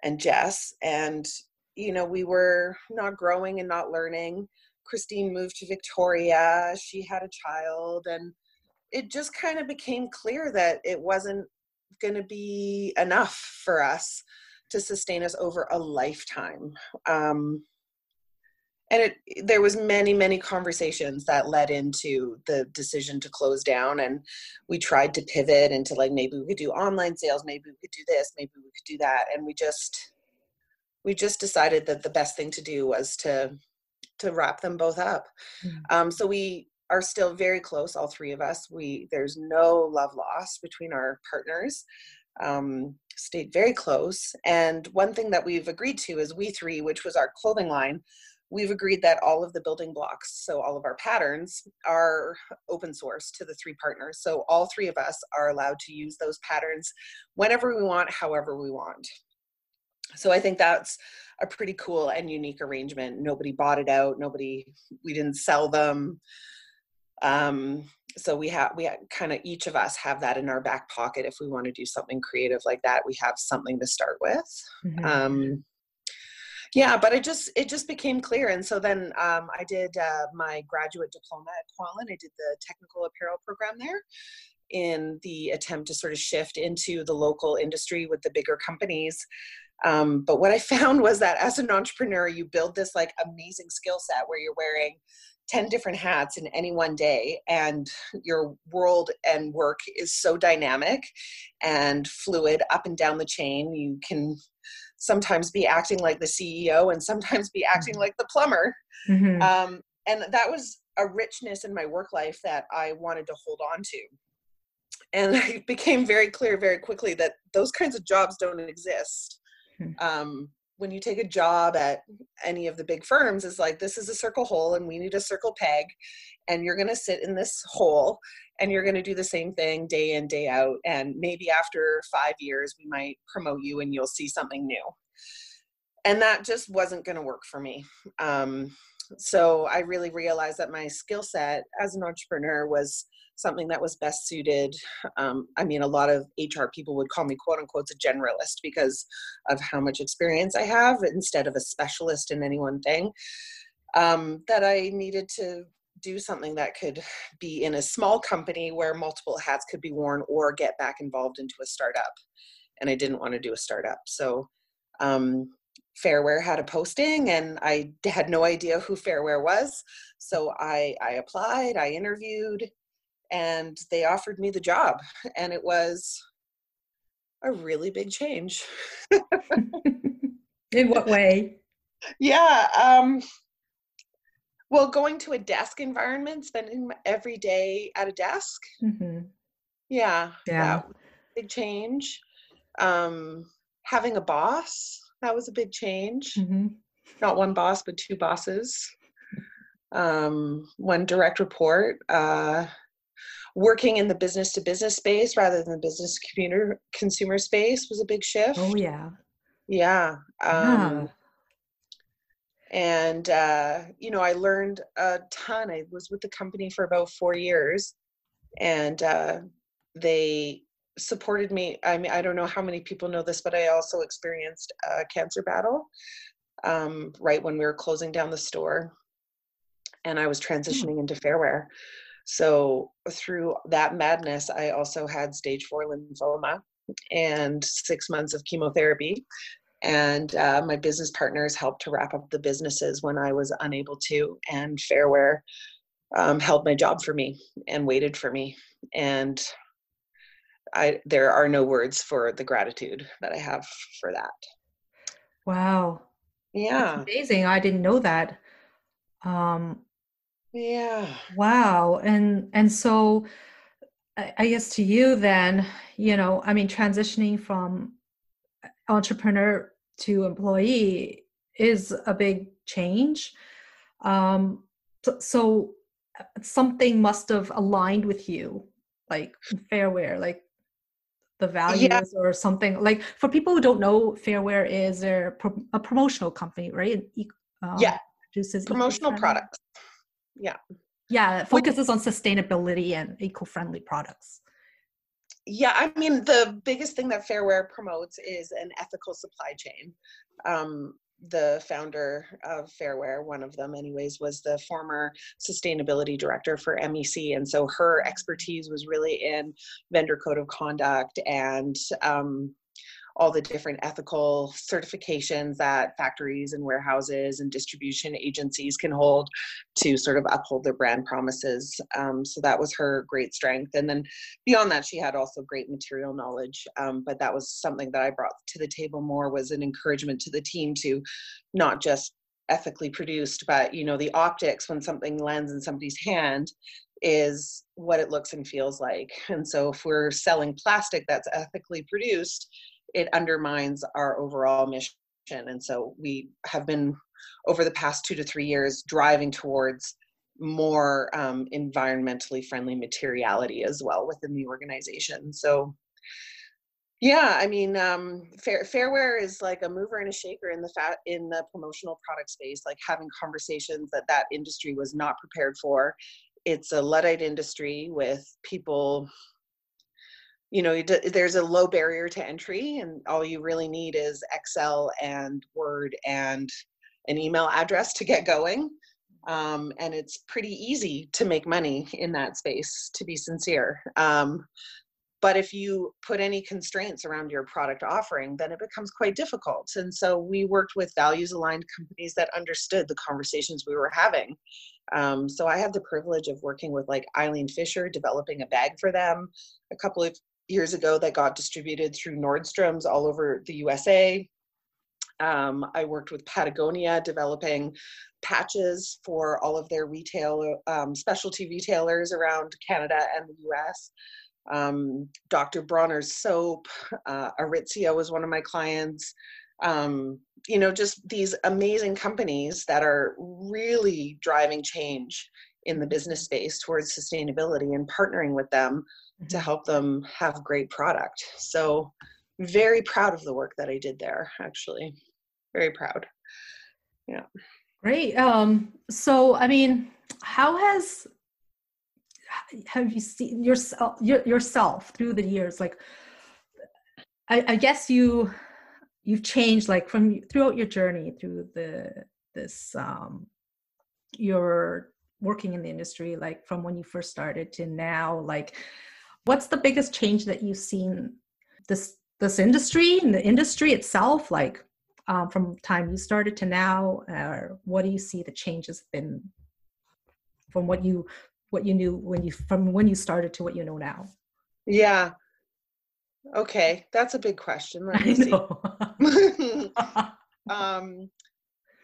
[SPEAKER 2] and Jess. And, you know, we were not growing and not learning. Christine moved to Victoria. She had a child. And it just kind of became clear that it wasn't going to be enough for us to sustain us over a lifetime. Um, and it there was many many conversations that led into the decision to close down and we tried to pivot into like maybe we could do online sales maybe we could do this maybe we could do that and we just we just decided that the best thing to do was to to wrap them both up. Mm-hmm. um, so we are still very close all three of us. We there's no love lost between our partners. Um, stayed very close. And one thing that we've agreed to is we three which was our clothing line we've agreed that all of the building blocks, so all of our patterns, are open source to the three partners. So all three of us are allowed to use those patterns whenever we want, however we want. So I think that's a pretty cool and unique arrangement. Nobody bought it out. Nobody, we didn't sell them. Um, so we have we kind of each of us have that in our back pocket if we want to do something creative like that. We have something to start with. Mm-hmm. Um, yeah, but it just it just became clear, and so then um, I did uh, my graduate diploma at Kwantlen. I did the technical apparel program there, in the attempt to sort of shift into the local industry with the bigger companies. Um, but what I found was that as an entrepreneur, you build this like amazing skill set where you're wearing 10 different hats in any one day and your world and work is so dynamic and fluid up and down the chain you can sometimes be acting like the ceo and sometimes be acting mm-hmm. like the plumber mm-hmm. um, and that was a richness in my work life that i wanted to hold on to and it became very clear very quickly that those kinds of jobs don't exist hmm. um, when you take a job at any of the big firms is like this is a circle hole and we need a circle peg and you're going to sit in this hole and you're going to do the same thing day in day out and maybe after 5 years we might promote you and you'll see something new and that just wasn't going to work for me um, so i really realized that my skill set as an entrepreneur was something that was best suited. Um, I mean, a lot of HR people would call me quote unquote a generalist because of how much experience I have instead of a specialist in any one thing. Um, that I needed to do something that could be in a small company where multiple hats could be worn or get back involved into a startup. And I didn't want to do a startup. So, um, Fairware had a posting and I had no idea who Fairware was. So I, I applied, I interviewed, and they offered me the job and it was a really big change
[SPEAKER 1] in what way
[SPEAKER 2] yeah um well going to a desk environment spending every day at a desk mm-hmm. yeah yeah big change um having a boss that was a big change mm-hmm. not one boss but two bosses um one direct report uh working in the business to business space rather than the business commuter consumer space was a big shift.
[SPEAKER 1] Oh yeah.
[SPEAKER 2] Yeah. Um, yeah. And uh, you know, I learned a ton. I was with the company for about four years, and uh, they supported me. I mean, I don't know how many people know this, but I also experienced a cancer battle um, right when we were closing down the store, and I was hmm. transitioning into Fairware. So through that madness, I also had stage four lymphoma and six months of chemotherapy. And uh, my business partners helped to wrap up the businesses when I was unable to. And Fairware um, held my job for me and waited for me. And I there are no words for the gratitude that I have for that.
[SPEAKER 1] Wow.
[SPEAKER 2] Yeah.
[SPEAKER 1] That's amazing. I didn't know that. Um,
[SPEAKER 2] yeah.
[SPEAKER 1] Wow. And and so I guess to you then, you know, I mean transitioning from entrepreneur to employee is a big change. Um so, so something must have aligned with you like Fairware like the values yeah. or something like for people who don't know fairware is a, a promotional company right?
[SPEAKER 2] Um, yeah. produces promotional products. Yeah.
[SPEAKER 1] Yeah it focuses on sustainability and eco-friendly products
[SPEAKER 2] yeah i mean the biggest thing that fairware promotes is an ethical supply chain. Um, the founder of fairware one of them anyways was the former sustainability director for mec and so her expertise was really in vendor code of conduct and um, all the different ethical certifications that factories and warehouses and distribution agencies can hold to sort of uphold their brand promises. Um, so that was her great strength. And then beyond that, she had also great material knowledge. Um, but that was something that I brought to the table more was an encouragement to the team to not just ethically produced, but you know the optics when something lands in somebody's hand is what it looks and feels like. And so if we're selling plastic that's ethically produced, it undermines our overall mission. And so we have been over the past two to three years driving towards more um, environmentally friendly materiality as well within the organization. So yeah, I mean, um, Fair, Fairware is like a mover and a shaker in the fat in the promotional product space, like having conversations that that industry was not prepared for it's a luddite industry with people you know there's a low barrier to entry and all you really need is excel and word and an email address to get going um, and it's pretty easy to make money in that space to be sincere um, but if you put any constraints around your product offering then it becomes quite difficult and so we worked with values aligned companies that understood the conversations we were having um, so i had the privilege of working with like eileen fisher developing a bag for them a couple of years ago that got distributed through Nordstrom's all over the USA. Um, I worked with Patagonia developing patches for all of their retail um, specialty retailers around Canada and the US. Um, Dr. Bronner's soap, uh, Aritzia was one of my clients. Um, you know, just these amazing companies that are really driving change in the business space towards sustainability and partnering with them to mm-hmm. help them have great product. So very proud of the work that I did there, actually. Very proud. Yeah.
[SPEAKER 1] Great. Um, so I mean, how has have you seen yourself yourself through the years? Like I, I guess you you've changed like from throughout your journey through the this um your working in the industry like from when you first started to now like what's the biggest change that you've seen? This this industry and the industry itself like um, from time you started to now or what do you see the changes been from what you what you knew when you from when you started to what you know now?
[SPEAKER 2] Yeah. Okay that's a big question. Let me see. um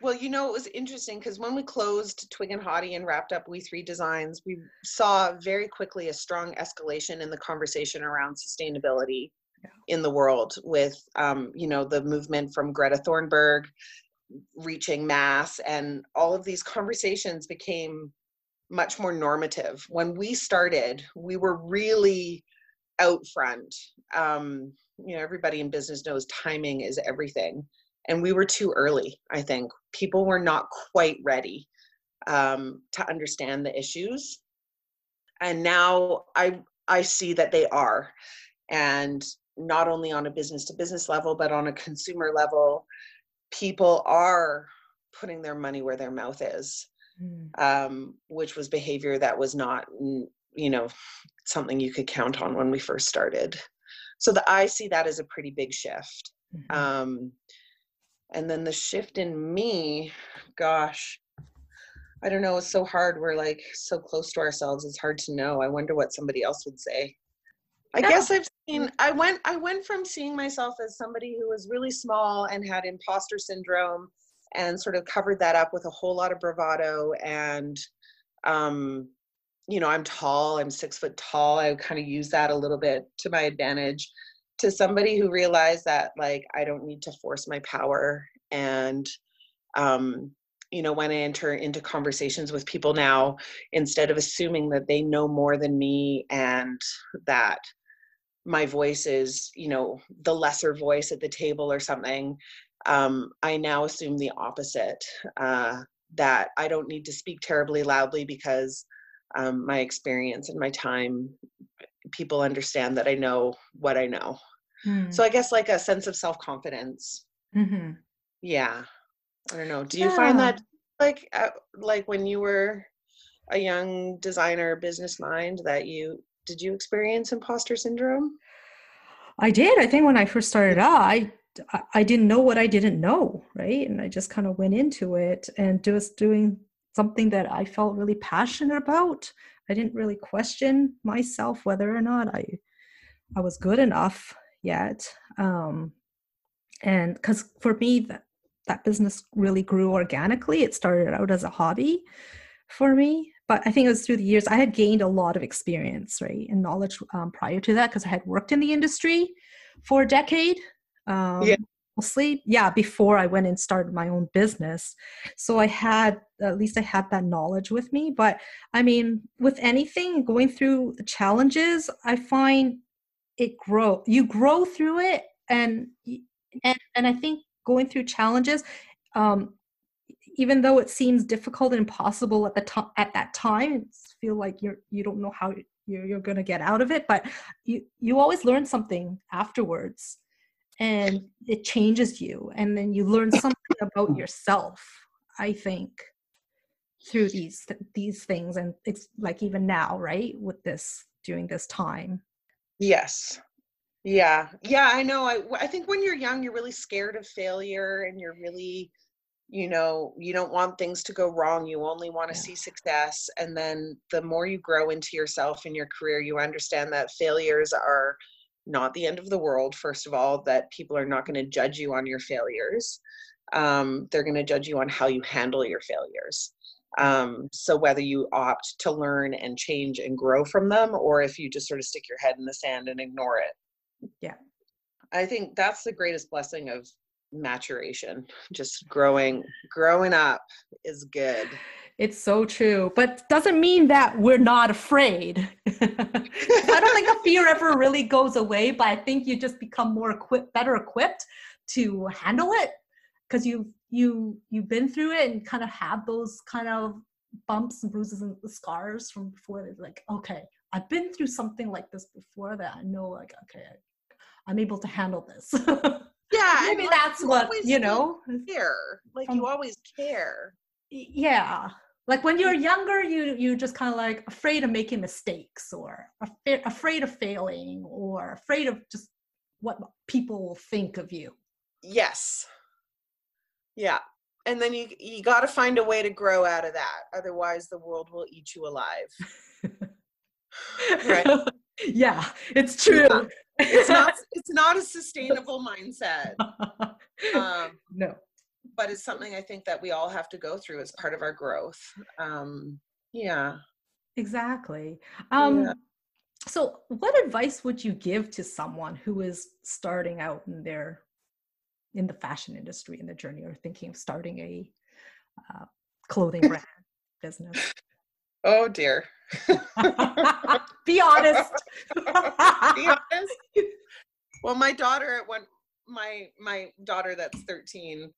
[SPEAKER 2] well, you know, it was interesting because when we closed Twigg and Hottie and wrapped up We Three Designs, we saw very quickly a strong escalation in the conversation around sustainability yeah. in the world with, um, you know, the movement from Greta Thunberg reaching mass and all of these conversations became much more normative. When we started, we were really out front. Um, you know, everybody in business knows timing is everything and we were too early i think. People were not quite ready um, to understand the issues. And now i i see that they are. And not only on a business to business level but on a consumer level people are putting their money where their mouth is mm. um, which was behavior that was not you know something you could count on when we first started. So the i see that as a pretty big shift. Mm-hmm. um, and then the shift in me gosh i don't know it's so hard. We're like so close to ourselves it's hard to know. I wonder what somebody else would say. I guess i've seen i went i went from seeing myself as somebody who was really small and had imposter syndrome and sort of covered that up with a whole lot of bravado and um you know i'm tall i'm six foot tall. I kind of use that a little bit to my advantage to somebody who realized that like I don't need to force my power and um you know when I enter into conversations with people now instead of assuming that they know more than me and that my voice is you know the lesser voice at the table or something um, i now assume the opposite uh, that i don't need to speak terribly loudly because um, my experience and my time people understand that I know what I know. Mm. So I guess like a sense of self confidence. Mm-hmm. Yeah. I don't know. Do you yeah. find that like uh, like when you were a young designer business mind that you did you experience imposter syndrome?
[SPEAKER 1] I did. I think when I first started out, I I didn't know what I didn't know, right? And I just kind of went into it and just doing something that I felt really passionate about. I didn't really question myself whether or not I I was good enough yet. Um, and because for me that that business really grew organically. It started out as a hobby for me, but I think it was through the years I had gained a lot of experience, right, and knowledge um, prior to that because I had worked in the industry for a decade. Um, yeah mostly yeah before i went and started my own business. So i had at least i had that knowledge with me. But i mean with anything going through challenges i find it grow you grow through it. And and and i think going through challenges um even though it seems difficult and impossible at the time at that time feel like you're you don't know how you're, you're going to get out of it. But you you always learn something afterwards and it changes you and then you learn something about yourself i think through these these things and it's like even now right with this during this time.
[SPEAKER 2] Yes. Yeah. Yeah i know i i think when you're young you're really scared of failure and you're really you know you don't want things to go wrong you only want to yeah. see success and then the more you grow into yourself in your career you understand that failures are not the end of the world first of all that people are not going to judge you on your failures. Um, they're going to judge you on how you handle your failures. Um, so whether you opt to learn and change and grow from them or if you just sort of stick your head in the sand and ignore it.
[SPEAKER 1] Yeah.
[SPEAKER 2] I think that's the greatest blessing of maturation. Just growing growing up is good
[SPEAKER 1] it's so true but doesn't mean that we're not afraid. I don't think a fear ever really goes away but i think you just become more equipped better equipped to handle it because you you you've been through it and kind of have those kind of bumps and bruises and scars from before it's like okay i've been through something like this before that i know like okay i'm able to handle this.
[SPEAKER 2] Yeah
[SPEAKER 1] maybe like, that's what you know?
[SPEAKER 2] care. Like you always care.
[SPEAKER 1] Yeah like when you're younger you you just kind of like afraid of making mistakes or af- afraid of failing or afraid of just what people will think of you.
[SPEAKER 2] Yes. Yeah. And then you you got to find a way to grow out of that otherwise the world will eat you alive.
[SPEAKER 1] Right. Yeah it's true. yeah
[SPEAKER 2] it's not it's not a sustainable mindset. Um,
[SPEAKER 1] no
[SPEAKER 2] but it's something i think that we all have to go through as part of our growth um, yeah
[SPEAKER 1] exactly um, yeah. so what advice would you give to someone who is starting out in their in the fashion industry in the journey or thinking of starting a uh, clothing brand business
[SPEAKER 2] oh dear
[SPEAKER 1] Be honest.
[SPEAKER 2] Be honest. Well, my daughter at one my my daughter that's 13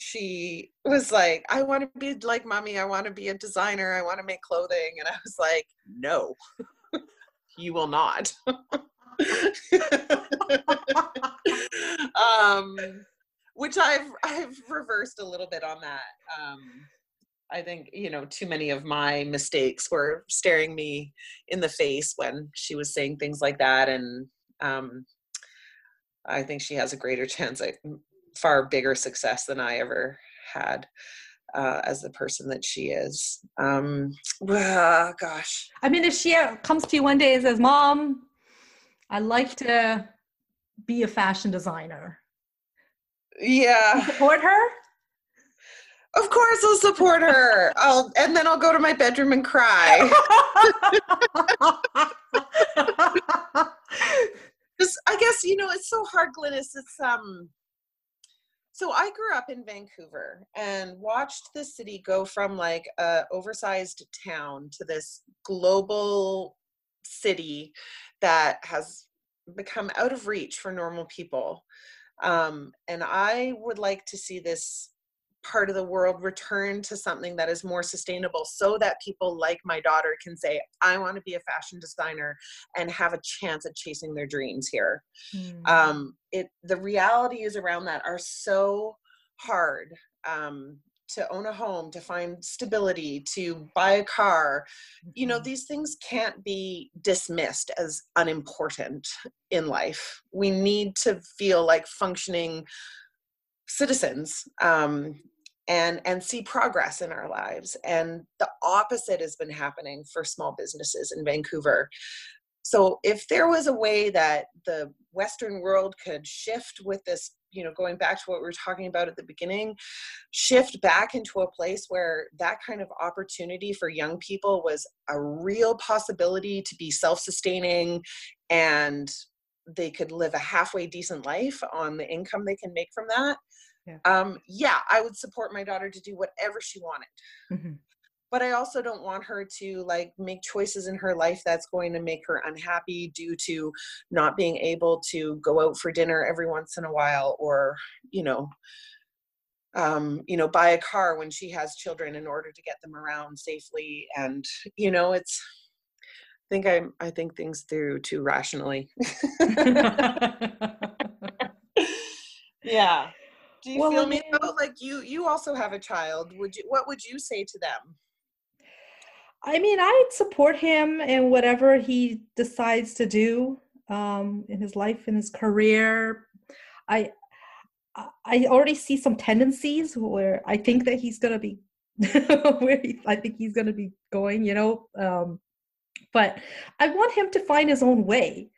[SPEAKER 2] she was like i want to be like mommy i want to be a designer i want to make clothing and i was like no you will not um which i've i've reversed a little bit on that um I think, you know, too many of my mistakes were staring me in the face when she was saying things like that. And um, I think she has a greater chance at far bigger success than I ever had uh, as the person that she is. Um, well, gosh.
[SPEAKER 1] I mean, if she comes to you one day and says, Mom, I'd like to be a fashion designer.
[SPEAKER 2] Yeah.
[SPEAKER 1] Support her?
[SPEAKER 2] Of course, I'll support her. I'll and then I'll go to my bedroom and cry. Just, I guess you know it's so hard, Glynis. It's um. So I grew up in Vancouver and watched the city go from like a oversized town to this global city that has become out of reach for normal people. Um, and I would like to see this part of the world return to something that is more sustainable so that people like my daughter can say i want to be a fashion designer and have a chance at chasing their dreams here mm. um, it the realities around that are so hard um, to own a home to find stability to buy a car mm-hmm. you know mm-hmm. these things can't be dismissed as unimportant in life we need to feel like functioning citizens um, and and see progress in our lives. And the opposite has been happening for small businesses in vancouver. So if there was a way that the western world could shift with this you know going back to what we were talking about at the beginning shift back into a place where that kind of opportunity for young people was a real possibility to be self-sustaining and they could live a halfway decent life on the income they can make from that yeah. um yeah i would support my daughter to do whatever she wanted mm-hmm. but i also don't want her to like make choices in her life that's going to make her unhappy due to not being able to go out for dinner every once in a while or you know um, you know, buy a car when she has children in order to get them around safely. And, you know, it's, I think I, I think things through too rationally. yeah. Do you well, feel me though? Like you, you also have a child. Would you, what would you say to them?
[SPEAKER 1] I mean, I'd support him in whatever he decides to do um, in his life, in his career. I, I already see some tendencies where I think that he's gonna be where he, I think he's gonna be going, you know. Um, but I want him to find his own way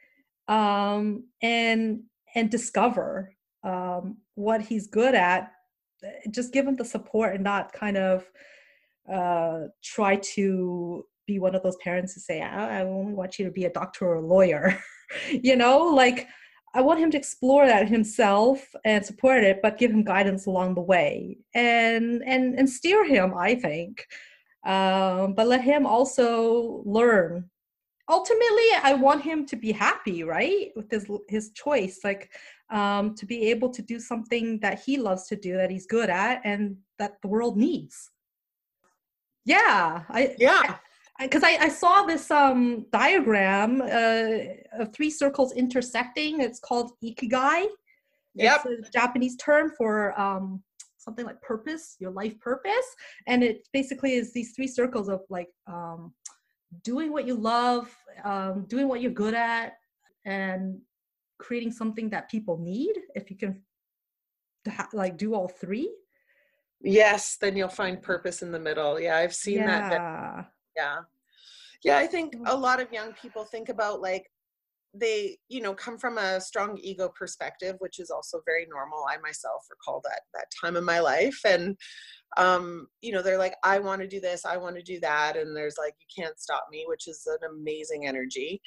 [SPEAKER 1] um, and and discover um, what he's good at. Just give him the support and not kind of uh, try to be one of those parents who say, I, I only want you to be a doctor or a lawyer. you know, like I want him to explore that himself and support it, but give him guidance along the way and and and steer him. I think, um, but let him also learn. Ultimately, I want him to be happy, right, with his his choice, like um, to be able to do something that he loves to do, that he's good at, and that the world needs. Yeah, I
[SPEAKER 2] yeah
[SPEAKER 1] because I, I, saw this um, diagram uh, of three circles intersecting. It's called ikigai.
[SPEAKER 2] Yep.
[SPEAKER 1] It's a Japanese term for um, something like purpose, your life purpose. And it basically is these three circles of like um, doing what you love, um, doing what you're good at, and creating something that people need. If you can like do all three.
[SPEAKER 2] Yes, then you'll find purpose in the middle. Yeah, I've seen yeah. that yeah yeah i think a lot of young people think about like they you know come from a strong ego perspective which is also very normal i myself recall that that time in my life and um you know they're like i want to do this i want to do that and there's like you can't stop me which is an amazing energy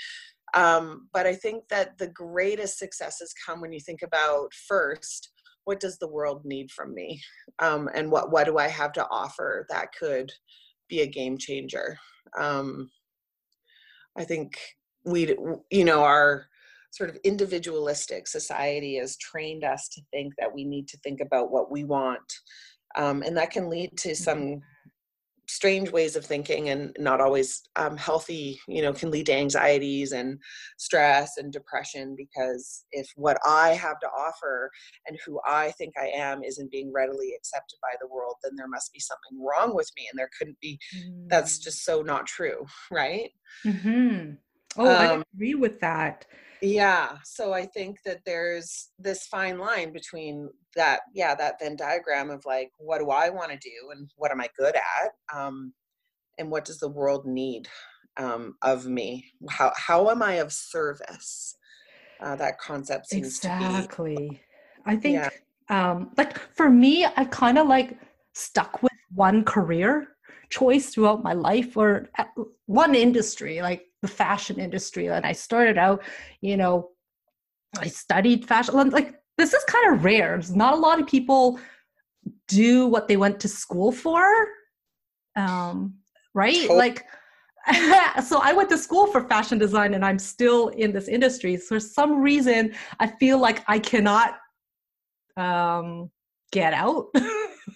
[SPEAKER 2] um but i think that the greatest successes come when you think about first what does the world need from me um and what what do i have to offer that could be a game changer. Um, I think we, you know, our sort of individualistic society has trained us to think that we need to think about what we want. Um, and that can lead to some mm-hmm strange ways of thinking and not always um, healthy you know can lead to anxieties and stress and depression because if what i have to offer and who i think i am isn't being readily accepted by the world then there must be something wrong with me and there couldn't be mm. that's just so not true right
[SPEAKER 1] mm-hmm. oh um, i agree with that
[SPEAKER 2] yeah so i think that there's this fine line between that yeah that venn diagram of like what do i want to do and what am i good at um, and what does the world need um, of me? How how am i of service? Uh, that concept seems
[SPEAKER 1] exactly. I think yeah. um like for me i kind of like stuck with one career choice throughout my life or uh, one industry like the fashion industry and i started out you know i studied fashion like this is kind of rare. Not a lot of people do what they went to school for um right? Oh. like so i went to school for fashion design and i'm still in this industry. So for some reason i feel like i cannot um get out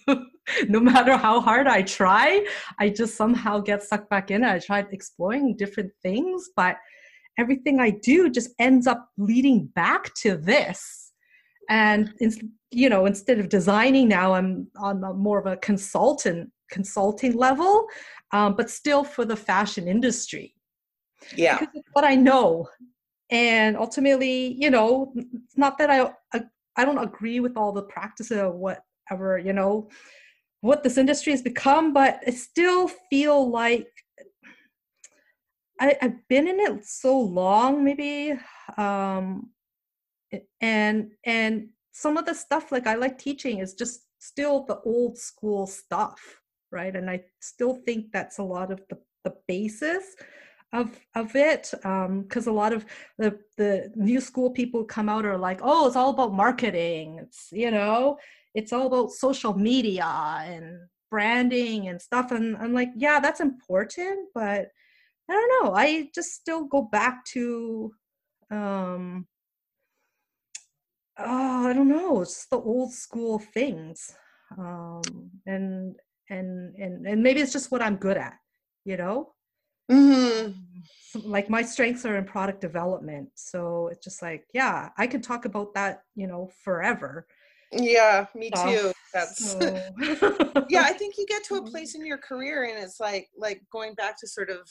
[SPEAKER 1] no matter how hard I try, I just somehow get sucked back in. I tried exploring different things, but everything I do just ends up leading back to this. And you know, instead of designing now, I'm on more of a consultant consulting level, um, but still for the fashion industry.
[SPEAKER 2] Yeah,
[SPEAKER 1] because it's what I know, and ultimately, you know, it's not that I I, don't agree with all the practices of whatever you know what this industry has become, but I still feel like I, have been in it so long, maybe, um, and and some of the stuff like I like teaching is just still the old school stuff, right? And I still think that's a lot of the the basis of of it because um, a lot of the the new school people come out are like oh it's all about marketing. It's you know it's all about social media and branding and stuff. And i'm like yeah that's important but i don't know. I just still go back to um oh i don't know. It's the old school things um, and and and and maybe it's just what I'm good at, you know.
[SPEAKER 2] Mm-hmm.
[SPEAKER 1] Like my strengths are in product development, so it's just like, yeah, I can talk about that, you know, forever.
[SPEAKER 2] Yeah, me too. That's so. yeah. I think you get to a place in your career, and it's like like going back to sort of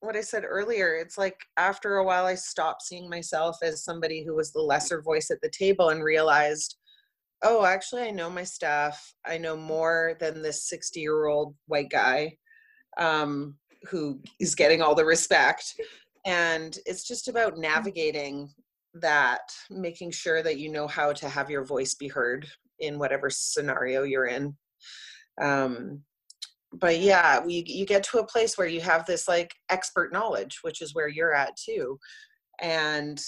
[SPEAKER 2] what I said earlier. It's like after a while, I stopped seeing myself as somebody who was the lesser voice at the table, and realized oh, actually, I know my stuff. I know more than this 60 year old white guy um, who is getting all the respect. And it's just about mm. navigating that, making sure that you know how to have your voice be heard in whatever scenario you're in. Um, but yeah, we, you get to a place where you have this like expert knowledge, which is where you're at too. And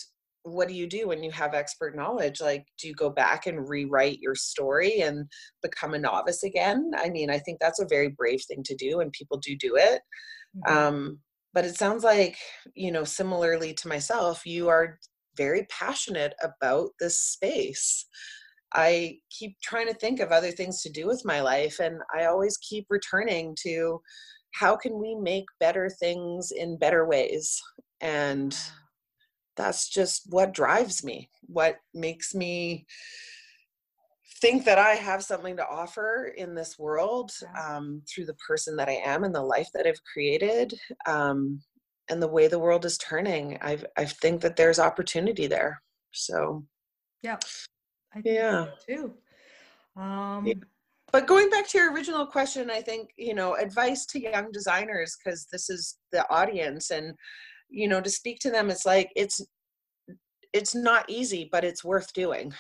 [SPEAKER 2] what do you do when you have expert knowledge like do you go back and rewrite your story and become a novice again i mean i think that's a very brave thing to do and people do do it mm-hmm. um, but it sounds like you know similarly to myself you are very passionate about this space. I keep trying to think of other things to do with my life and i always keep returning to how can we make better things in better ways? And that's just what drives me what makes me think that i have something to offer in this world um, through the person that i am and the life that i've created um, and the way the world is turning i i think that there's opportunity there. So
[SPEAKER 1] yeah
[SPEAKER 2] I yeah.
[SPEAKER 1] too. Um,
[SPEAKER 2] yeah. but going back to your original question i think you know advice to young designers because this is the audience and you know to speak to them it's like it's it's not easy but it's worth doing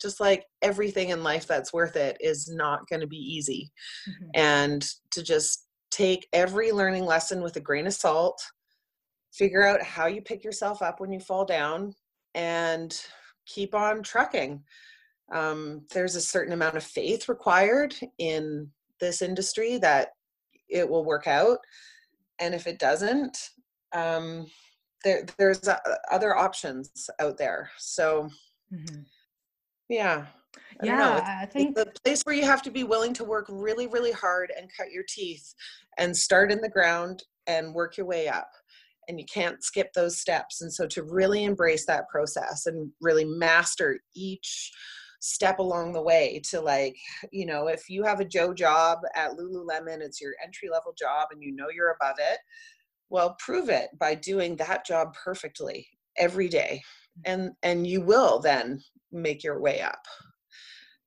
[SPEAKER 2] just like everything in life that's worth it is not going to be easy mm-hmm. and to just take every learning lesson with a grain of salt figure out how you pick yourself up when you fall down and keep on trucking um, there's a certain amount of faith required in this industry that it will work out and if it doesn't um, there, there's uh, other options out there so mm-hmm. Yeah.
[SPEAKER 1] I yeah i think
[SPEAKER 2] the place where you have to be willing to work really really hard and cut your teeth and start in the ground and work your way up and you can't skip those steps and so to really embrace that process and really master each step along the way to like you know if you have a joe job at lululemon it's your entry level job and you know you're above it well prove it by doing that job perfectly every day mm. and and you will then make your way up.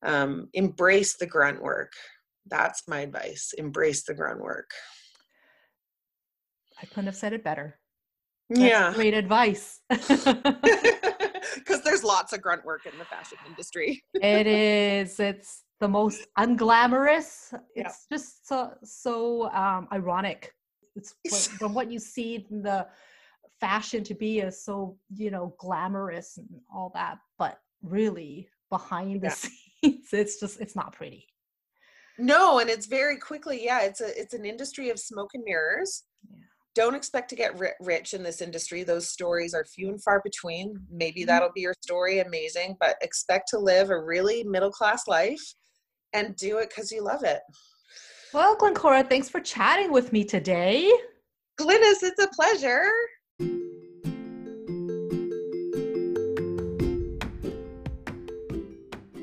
[SPEAKER 2] Um, embrace the grunt work that's my advice. Embrace the grunt work
[SPEAKER 1] i couldn't have said it better.
[SPEAKER 2] That's yeah.
[SPEAKER 1] great advice.
[SPEAKER 2] Because there's lots of grunt work in the fashion industry.
[SPEAKER 1] It is. It's the most unglamorous. It's yeah. just so so um, ironic. It's from what you see in the fashion to be is so you know glamorous and all that but really behind the yeah. scenes it's just it's not pretty
[SPEAKER 2] no and it's very quickly yeah it's a it's an industry of smoke and mirrors yeah. don't expect to get ri- rich in this industry those stories are few and far between maybe mm-hmm. that'll be your story amazing but expect to live a really middle class life and do it because you love it
[SPEAKER 1] well, Glencora, thanks for chatting with me today.
[SPEAKER 2] Glynis, it's a pleasure.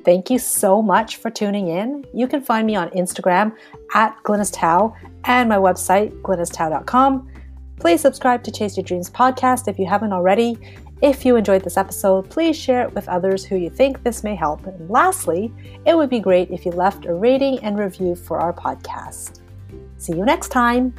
[SPEAKER 1] Thank you so much for tuning in. You can find me on Instagram at Glynis Tao and my website, glynistao.com. Please subscribe to Chase Your Dreams podcast if you haven't already. If you enjoyed this episode, please share it with others who you think this may help. And lastly, it would be great if you left a rating and review for our podcast. See you next time.